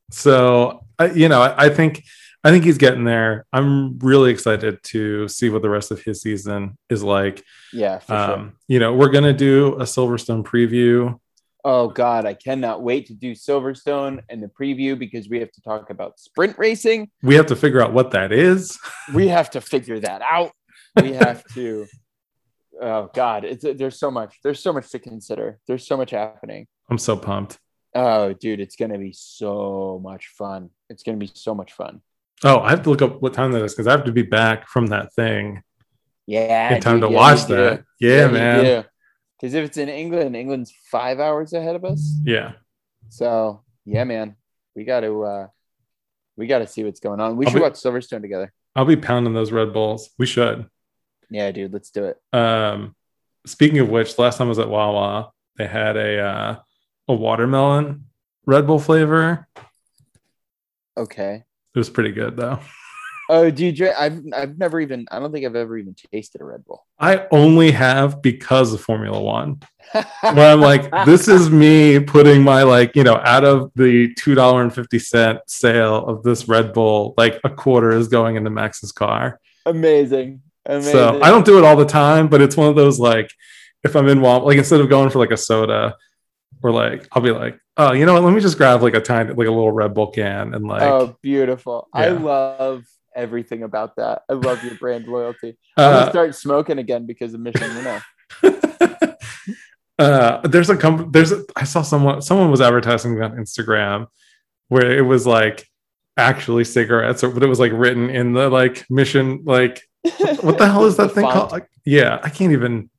so I, you know, I, I think I think he's getting there. I'm really excited to see what the rest of his season is like. Yeah, for sure. Um, you know, we're gonna do a Silverstone preview. Oh God, I cannot wait to do Silverstone and the preview because we have to talk about sprint racing. We have to figure out what that is. We have to figure that out. We have to. Oh God, it's there's so much. There's so much to consider. There's so much happening. I'm so pumped. Oh, dude, it's gonna be so much fun. It's gonna be so much fun. Oh, I have to look up what time that is because I have to be back from that thing Yeah, in time dude, to yeah, watch that. Yeah, man. Because if it's in England, England's five hours ahead of us. Yeah. So yeah, man, we got to uh we got to see what's going on. We I'll should be- watch Silverstone together. I'll be pounding those Red Bulls. We should. Yeah, dude, let's do it. Um, speaking of which, last time I was at Wawa, they had a uh, a watermelon Red Bull flavor. Okay. It was pretty good though. Oh, do you drink? I've I've never even. I don't think I've ever even tasted a Red Bull. I only have because of Formula One. Where I'm like, this is me putting my like, you know, out of the two dollar and fifty cent sale of this Red Bull, like a quarter is going into Max's car. amazing. Amazing. So I don't do it all the time, but it's one of those like, if I'm in Walmart, like instead of going for like a soda, or like I'll be like, oh, you know what? Let me just grab like a tiny, like a little Red Bull can, and like, oh, beautiful. I love everything about that. I love your brand loyalty. I'm uh, gonna start smoking again because of Mission Winnow. uh, there's a company. There's a, I saw someone. Someone was advertising on Instagram where it was like actually cigarettes, or but it was like written in the like mission. Like what the hell is that thing font. called? Like, yeah, I can't even.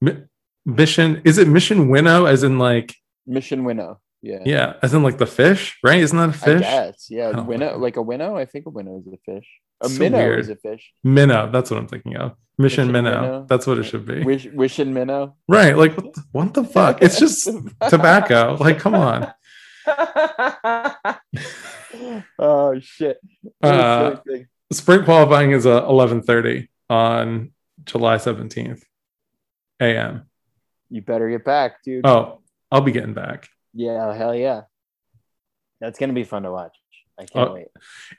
Mi- Mission is it Mission Winnow? As in like Mission Winnow. Yeah. yeah, as in like the fish, right? Isn't that a fish? guess. Yeah. Winnow, like a winnow. I think a winnow is a fish. A So minnow weird. is a fish. Minnow. That's what I'm thinking of. Mission, Minnow. Minnow. That's what it should be. Wish, wishing minnow. right. Like what the, what the fuck? It's just tobacco. Like come on. oh shit. Uh. Sprint qualifying is uh, 11:30 on July 17th a.m. You better get back, dude. Oh, I'll be getting back. Yeah, hell yeah. That's gonna be fun to watch. I can't Oh. wait.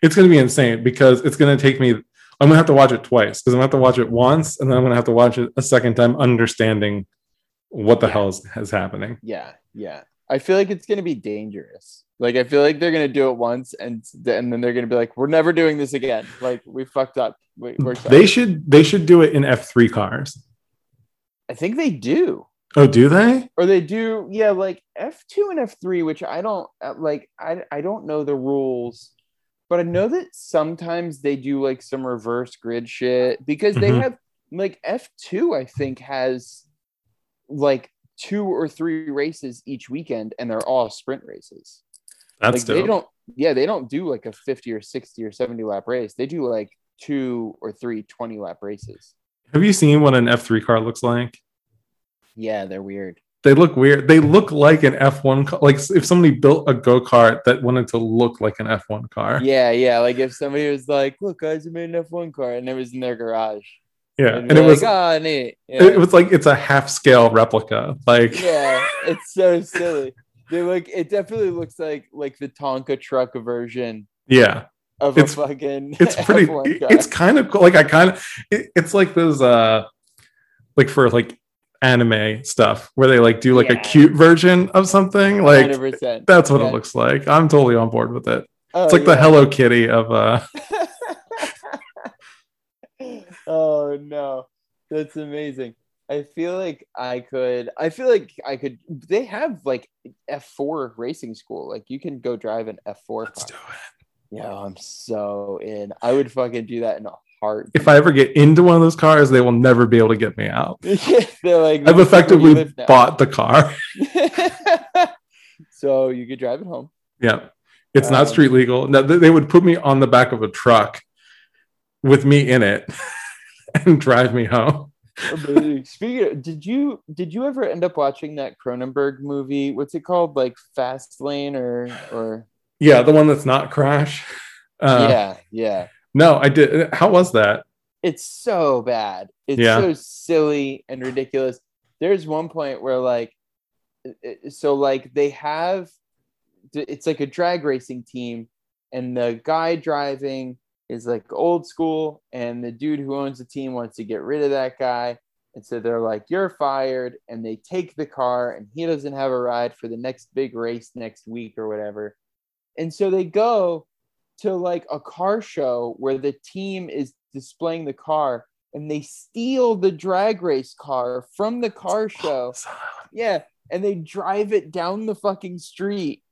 It's going to be insane because it's going to take me. I'm going to have to watch it twice because I'm going to have to watch it once and then I'm going to have to watch it a second time, understanding what the Yeah. hell is, is happening. Yeah, yeah. I feel like it's gonna be dangerous. Like I feel like they're gonna do it once, and and then they're gonna be like, "We're never doing this again." Like we fucked up. We, we're. They should they should do it in F3 cars. I think they do. Oh, do they? or they do yeah like f2 and f3 which i don't uh, like i, I don't know the rules but i know that sometimes they do like some reverse grid shit because they Mhm. have like f2 i think has like two or three races each weekend and they're all sprint races That's like they don't yeah they don't do like a 50 or 60 or 70 lap race they do like two or three 20 lap races Have you seen what an F3 car looks like? Yeah they're weird They look weird. They look like an F1 car. Like if somebody built a go kart that wanted to look like an F1 car. Yeah, yeah. Like if somebody was like, "Look, guys, I made an F1 car," and it was in their garage, Yeah. and, And it was like, "Ah, neat." Yeah. it was like it's a half scale replica. Like yeah, it's so silly. They look. It definitely looks like like the Tonka truck version yeah. of It's- a fucking. It's pretty F1 car. it's kind of cool. Like I kind of it, it's like those uh like for like anime stuff where they like do like a cute version of something. Like 100%. that's what Yeah. it looks like. I'm totally on board with it. Oh, It's like the. Hello Kitty of uh oh no, that's amazing. I feel like I could. I feel like I could. They have like F4 racing school. Like you can go drive an F4 let's car. do it. Yeah, I'm so in. I would fucking do that in a heart. If I ever get into one of those cars, they will never be able to get me out. They're like, I've "This is where you effectively bought the car. so you could drive it home. Yeah. It's not Um, street legal. No, they they would put me on the back of a truck with me in it and drive me home. Speaking, of, did you did you ever end up watching that Cronenberg movie? What's it called? Like Fast Lane or or Yeah, the one that's not Crash. Uh, yeah, yeah. No, I did. How was that? It's so bad. It's Yeah. so silly and ridiculous. There's one point where like, so like they have, it's like a drag racing team, and the guy driving is like old school, and the dude who owns the team wants to get rid of that guy. And so they're like, You're fired. And they take the car, and he doesn't have a ride for the next big race next week or whatever. And so they go to like a car show where the team is displaying the car and they steal the drag race car from the car show. Yeah. And they drive it down the fucking street.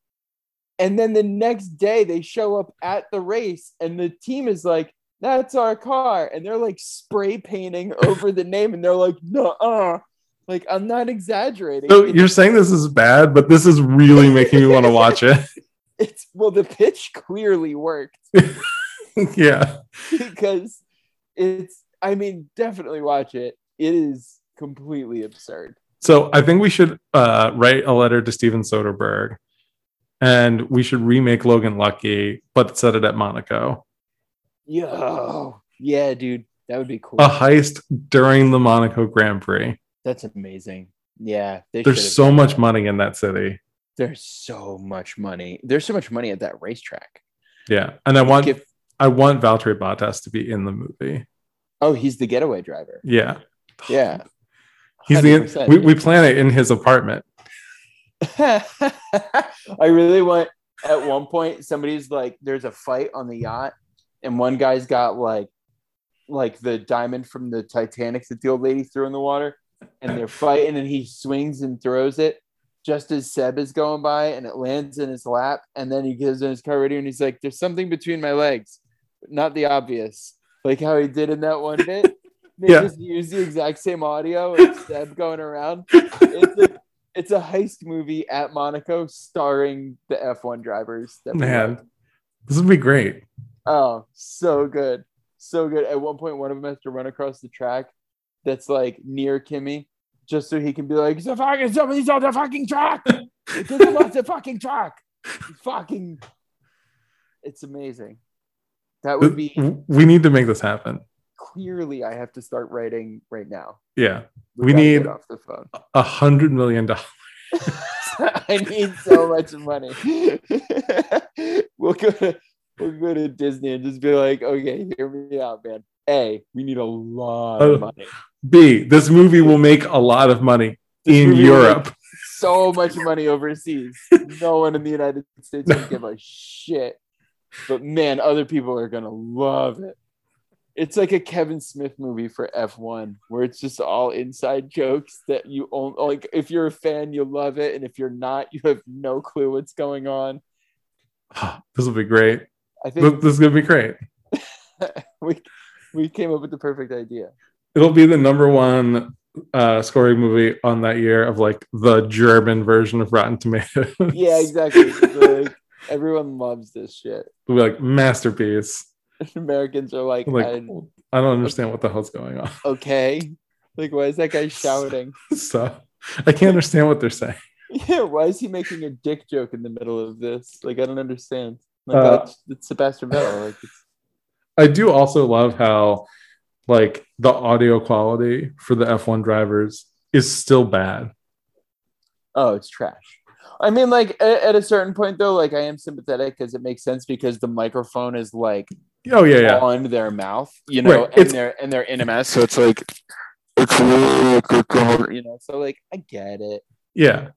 And then the next day they show up at the race and the team is like, that's our car. And they're like spray painting over the name and they're like, no, uh. Like, I'm not exaggerating. So you're saying this is bad, but this is really making me want to watch it. it's well, the pitch clearly worked. yeah. because it's I mean, definitely watch it. It is completely absurd. So I think we should uh, write a letter to Steven Soderbergh and we should remake Logan Lucky, but set it at Monaco. Yo, yeah, dude, that would be cool. A heist during the Monaco Grand Prix. That's amazing. Yeah, There's so much that. money in that city. There's so much money. There's so much money at that racetrack. Yeah, and I want If- I want Valtteri Bottas to be in the movie. oh, he's the getaway driver. Yeah, Yeah, he's the 100%. we, we plan it in his apartment. I really want at one point somebody's like there's a fight on the yacht and one guy's got like like the diamond from the Titanic that the old lady threw in the water and they're fighting and he swings and throws it just as Seb is going by and it lands in his lap and then he gives in his car radio and he's like there's something between my legs not the obvious like how he did in that one bit they Yeah. just use the exact same audio of Seb going around it's a, it's a heist movie at Monaco starring the F1 drivers. that Man, this would be great. Oh, so good. So good. At one point, one of them has to run across the track that's like near Kimi just so he can be like, the fucking somebody's on the fucking track. It doesn't the fucking track. Fucking it's amazing. That would be We need to make this happen. clearly I have to start writing right now. Yeah, We gotta need- off the phone. a hundred million dollars. I need so much money. we'll go to we'll go to Disney and just be like, okay, hear me out, man. A, we need a lot of uh, money. B, this movie will make a lot of money This in Europe. So much money overseas. No one in the United States will give a shit. But man, other people are gonna love it. It's like a Kevin Smith movie for F1 where it's just all inside jokes that you own like if you're a fan, you love it, and if you're not, you have no clue what's going on. This will be great. I think this is gonna be great. we we came up with the perfect idea. It'll be the number one uh, scoring movie on that year of like the German version of Rotten Tomatoes. Yeah, exactly. Like, everyone loves this shit. It'll be like masterpiece. Americans are like, Like I- I don't understand what the hell's going on. okay, like why is that guy shouting? So I can't understand what they're saying. Yeah, why is he making a dick joke in the middle of this? Like I don't understand. Like Uh, that's it's Sebastian Vettel. Like it's, I do also love how like the audio quality for the F1 drivers is still bad. oh, it's trash. I mean, like at, at a certain point though, like I am sympathetic because it makes sense because the microphone is like Oh yeah, yeah. on their mouth, you know, Right, and it's- they're and they're in a mess, so it's like it's really good, you know. So like I get it. Yeah.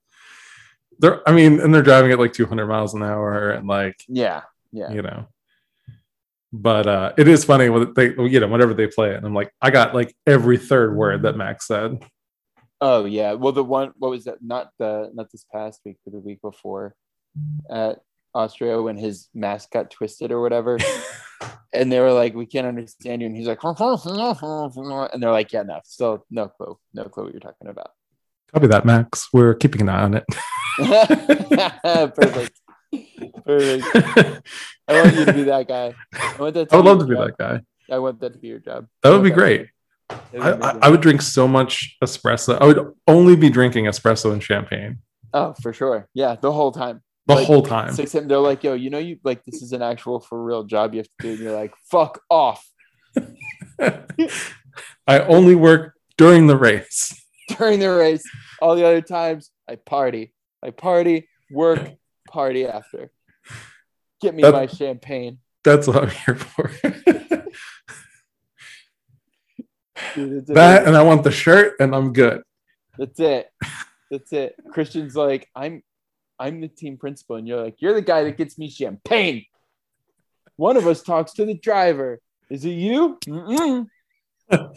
They're I mean, and they're driving at like 200 miles an hour and like, Yeah, yeah. you know. But uh it is funny when they you know, whenever they play it, and I'm like, I got like every third word that Max said. Oh yeah. Well, the one what was that? Not the not this past week, but the week before at Austria when his mask got twisted or whatever, and they were like, "We can't understand you," and he's like, and they're like, "Yeah, no, still no clue, no clue what you're talking about." Copy that, Max. We're keeping an eye on it. Perfect. Perfect. I want you to be that guy. I want that. I would love to be job. that guy. I want that to be your job. That would be great. I, I. I would drink so much espresso. I would only be drinking espresso and champagne Oh, for sure. Yeah, the whole time. the Like, whole time. Six and they're like, yo, you know, you like this is an actual for real job you have to do. And you're like, fuck off I only work during the race. during the race. All the other times I party. I party, work, party after. Get me That- my champagne. That's what I'm here for. Dude, that and I want the shirt and I'm good. That's it. That's it. Christian's like, I'm I'm the team principal, and you're like, you're the guy that gets me champagne. One of us talks to the driver. Is it you? Mm-mm.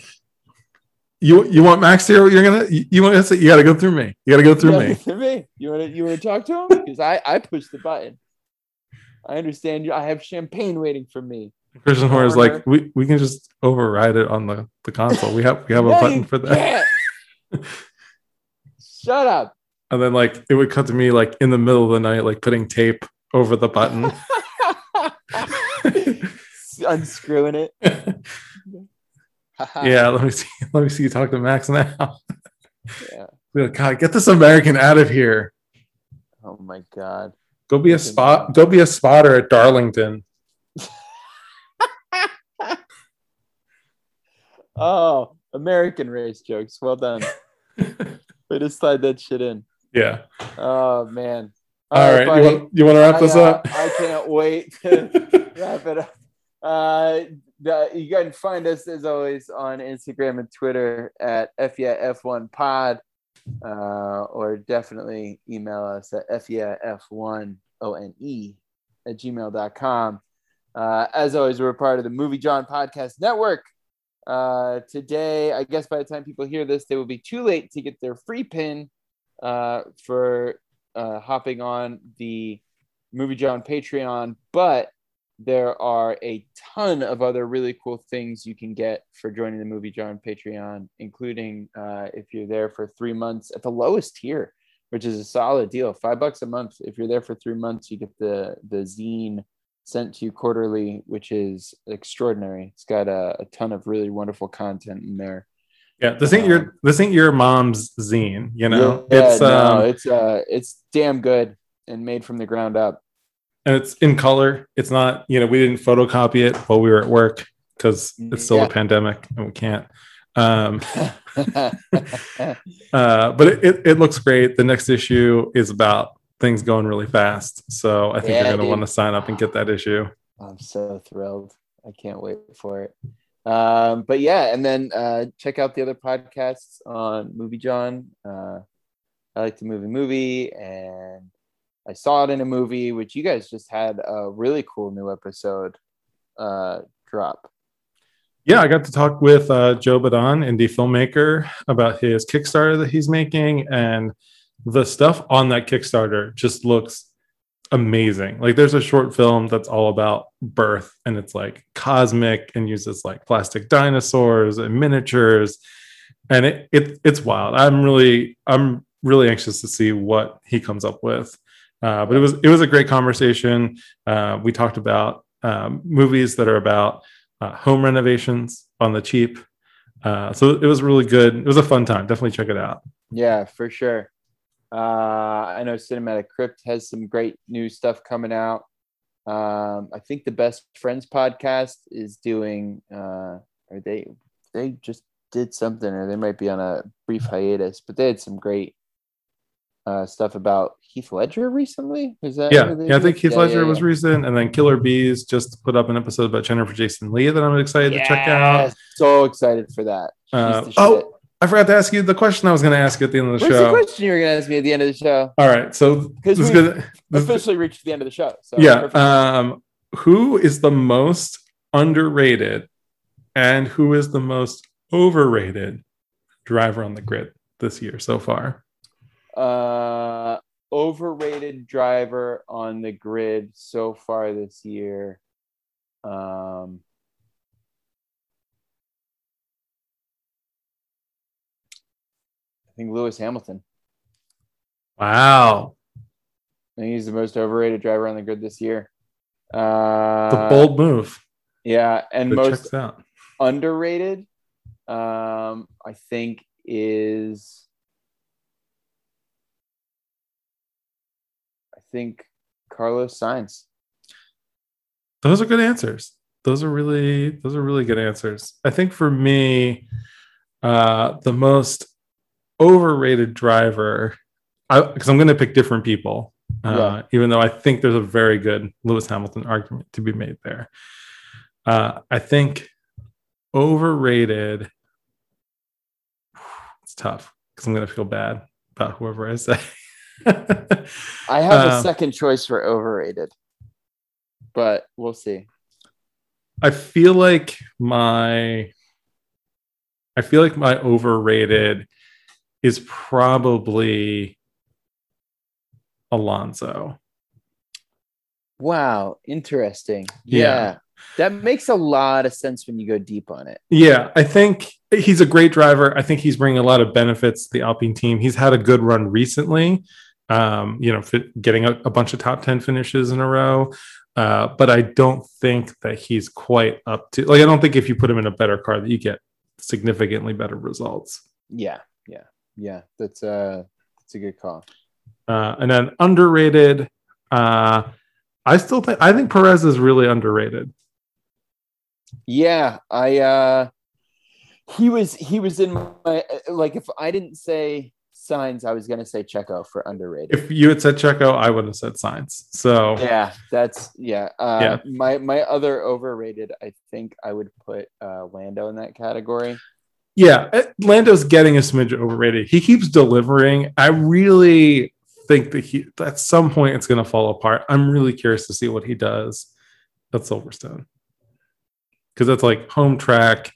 You you want Max here? You're gonna you, you want to you gotta go through me. You gotta go through me. to me. You want to you want to talk to him? Because I I push the button. I understand you. I have champagne waiting for me. Christian Horner is like, we, we can just override it on the, the console. We have we have a button for that. Shut up. And then like it would cut to me like in the middle of the night, like putting tape over the button. Unscrewing it. yeah, let me see. Let me see you talk to Max now. Yeah. God, get this American out of here. Oh my god. Go be a spot. Go be a spotter at Darlington. Oh, American race jokes. Well done. Way to slide that shit in. yeah. Oh man. All right. buddy. You want, you want to wrap this I, uh, up? I can't wait to wrap it up. Uh, the, you can find us as always on Instagram and Twitter at F1 Pod, uh, or definitely email us at F1 O N E at gmail.com. Uh, as always, we're part of the Movie Jawn Podcast Network. Uh, today, I guess by the time people hear this, they will be too late to get their free pin uh, for uh, hopping on the Movie Jawn Patreon, but there are a ton of other really cool things you can get for joining the Movie Jawn Patreon, including uh, if you're there for three months at the lowest tier, which is a solid deal, five bucks a month. If you're there for three months, you get the the zine sent to you quarterly, which is extraordinary. It's got a, a ton of really wonderful content in there. Yeah. This ain't your this ain't your mom's zine. You know, yeah, it's no, um, it's uh, it's damn good and made from the ground up. And it's in color. It's not, you know, we didn't photocopy it while we were at work because it's still Yeah. a pandemic and we can't. Um, uh, but it, it, it looks great. The next issue is about things going really fast. So I think Yeah, you're going to want to sign up and get that issue. I'm so thrilled. I can't wait for it. Um, but yeah, and then uh, check out the other podcasts on Movie Jawn. Uh, I like to movie movie, and I saw it in a movie, which you guys just had a really cool new episode uh, drop. Yeah, I got to talk with uh, Joe Badon, indie filmmaker, about his Kickstarter that he's making, and the stuff on that Kickstarter just looks amazing. Like, there's a short film that's all about birth, and it's like cosmic and uses like plastic dinosaurs and miniatures, and it, it it's wild. I'm really I'm really anxious to see what he comes up with. Uh, but it was it was a great conversation. Uh, we talked about um, movies that are about uh, home renovations on the cheap. Uh, so it was really good. It was a fun time. Definitely check it out. Yeah, for sure. Uh, I know Cinematic Crypt has some great new stuff coming out. Um, I think the Best Friends podcast is doing, uh, or they they just did something, or they might be on a brief hiatus, but they had some great uh, stuff about Heath Ledger recently. Is that Yeah, yeah. I think Heath Yeah, Ledger yeah, was recent, and then Killer Bees just put up an episode about Jennifer Jason Lee that I'm excited to check out. So excited for that. Uh, shit. oh, I forgot to ask you the question I was going to ask you at the end of the show. What's the question you were gonna ask me at the end of the show? All right, so this Because is we good. This, officially reached the end of the show. So yeah. Um, who is the most underrated, and who is the most overrated driver on the grid this year so far? Uh overrated driver on the grid so far this year. Um i think lewis hamilton. Wow, i think he's the most overrated driver on the grid this year. Uh the bold move. yeah and That most underrated um i think is think carlos sainz. Those are good answers. Those are really those are really good answers. I think for me, uh, the most overrated driver, because I'm going to pick different people, uh, Yeah. even though I think there's a very good Lewis Hamilton argument to be made there. Uh, I think overrated. It's tough because I'm going to feel bad about whoever I say. I have a Um, second choice for overrated, but we'll see. I feel like my I feel like my overrated is probably Alonso. Wow, interesting. Yeah. Yeah. That makes a lot of sense when you go deep on it. Yeah, I think he's a great driver. I think he's bringing a lot of benefits to the Alpine team. He's had a good run recently, um, you know, fit, getting a, a bunch of top 10 finishes in a row. Uh, but I don't think that he's quite up to, like, I don't think if you put him in a better car that you get significantly better results. Yeah, yeah, yeah. That's uh that's a good call. Uh, and then underrated, uh, I still think, I think Perez is really underrated. Yeah, I uh he was he was in my like if I didn't say Sainz, I was gonna say Checo for underrated. If you had said Checo, I would have said Sainz. So yeah, that's yeah. Uh, Yeah. My my other overrated, I think I would put uh, Lando in that category. yeah, eh, Lando's getting a smidge overrated. He keeps delivering. I really think that he at some point it's going to fall apart. I'm really curious to see what he does at Silverstone because that's like home track.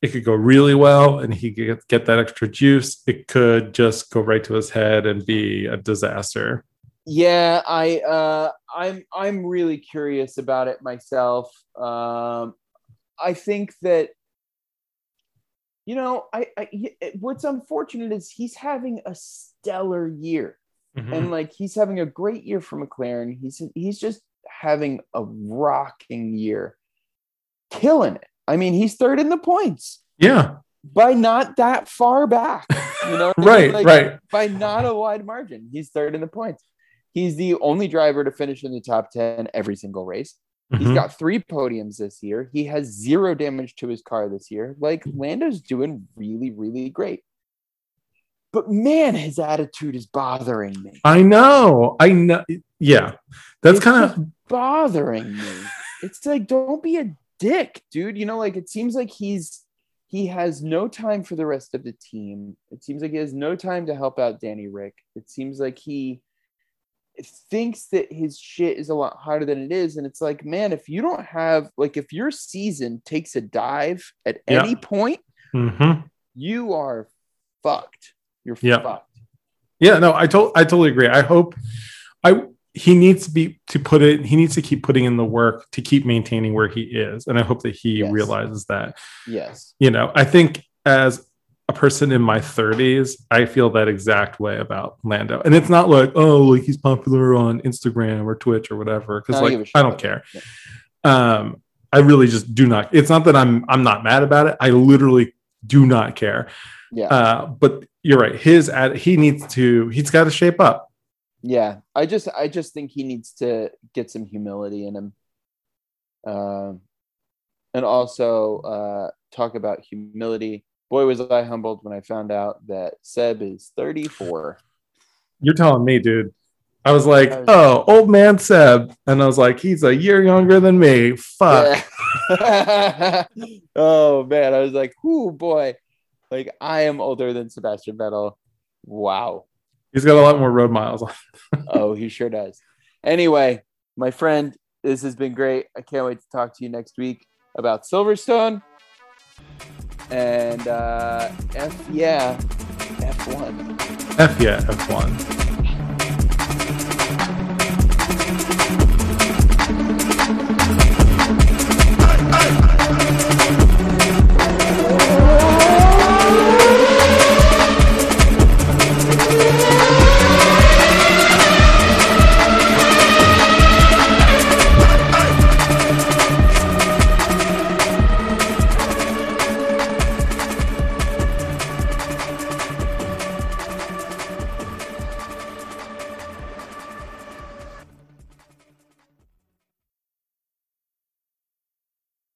It could go really well, and he could get, get that extra juice. It could just go right to his head and be a disaster. Yeah, I uh, I'm I'm really curious about it myself. Um, I think that you know, I, I what's unfortunate is he's having a stellar year. Mhm. and like he's having a great year for McLaren. He's he's just having a rocking year, killing it. I mean, he's third in the points yeah, by not that far back. You know, what I mean? right, Like, right. By not a wide margin, he's third in the points. He's the only driver to finish in the top ten every single race. He's Mhm. got three podiums this year. He has zero damage to his car this year. Like Lando's doing really, really great. But man, his attitude is bothering me. I know. I know. Yeah, that's kind of bothering me. It's like, don't be a dick, dude. You know, like it seems like he's he has no time for the rest of the team. It seems like he has no time to help out Danny Ric. It seems like he thinks that his shit is a lot harder than it is. And it's like, man, if you don't have like if your season takes a dive at Yeah. any point, Mhm. you are fucked. You're Yeah. fucked. Yeah, no, I to- I totally agree. I hope I he needs to be to put it he needs to keep putting in the work to keep maintaining where he is. And I hope that he Yes. realizes that. Yes. You know, I think as a person in my 30s, I feel that exact way about Lando. And it's not like, oh, like he's popular on Instagram or Twitch or whatever. Because I don't like I don't care. that. Um, I really just do not. It's not that I'm I'm not mad about it. I literally do not care. Yeah. Uh, but you're right. His ad, he needs to. He's got to shape up. Yeah i just i just think he needs to get some humility in him. Um and also uh talk about humility. Boy was i humbled when i found out that seb is 34 You're telling me, dude. I was like, oh, old man Seb, and I was like, he's a year younger than me. Fuck. Yeah. oh man. I was like oh boy. Like i am older than sebastian vettel. Wow He's got a lot more road miles. on. oh, he sure does. Anyway, my friend, this has been great. I can't wait to talk to you next week about Silverstone. And uh F yeah, F1. F yeah, F1.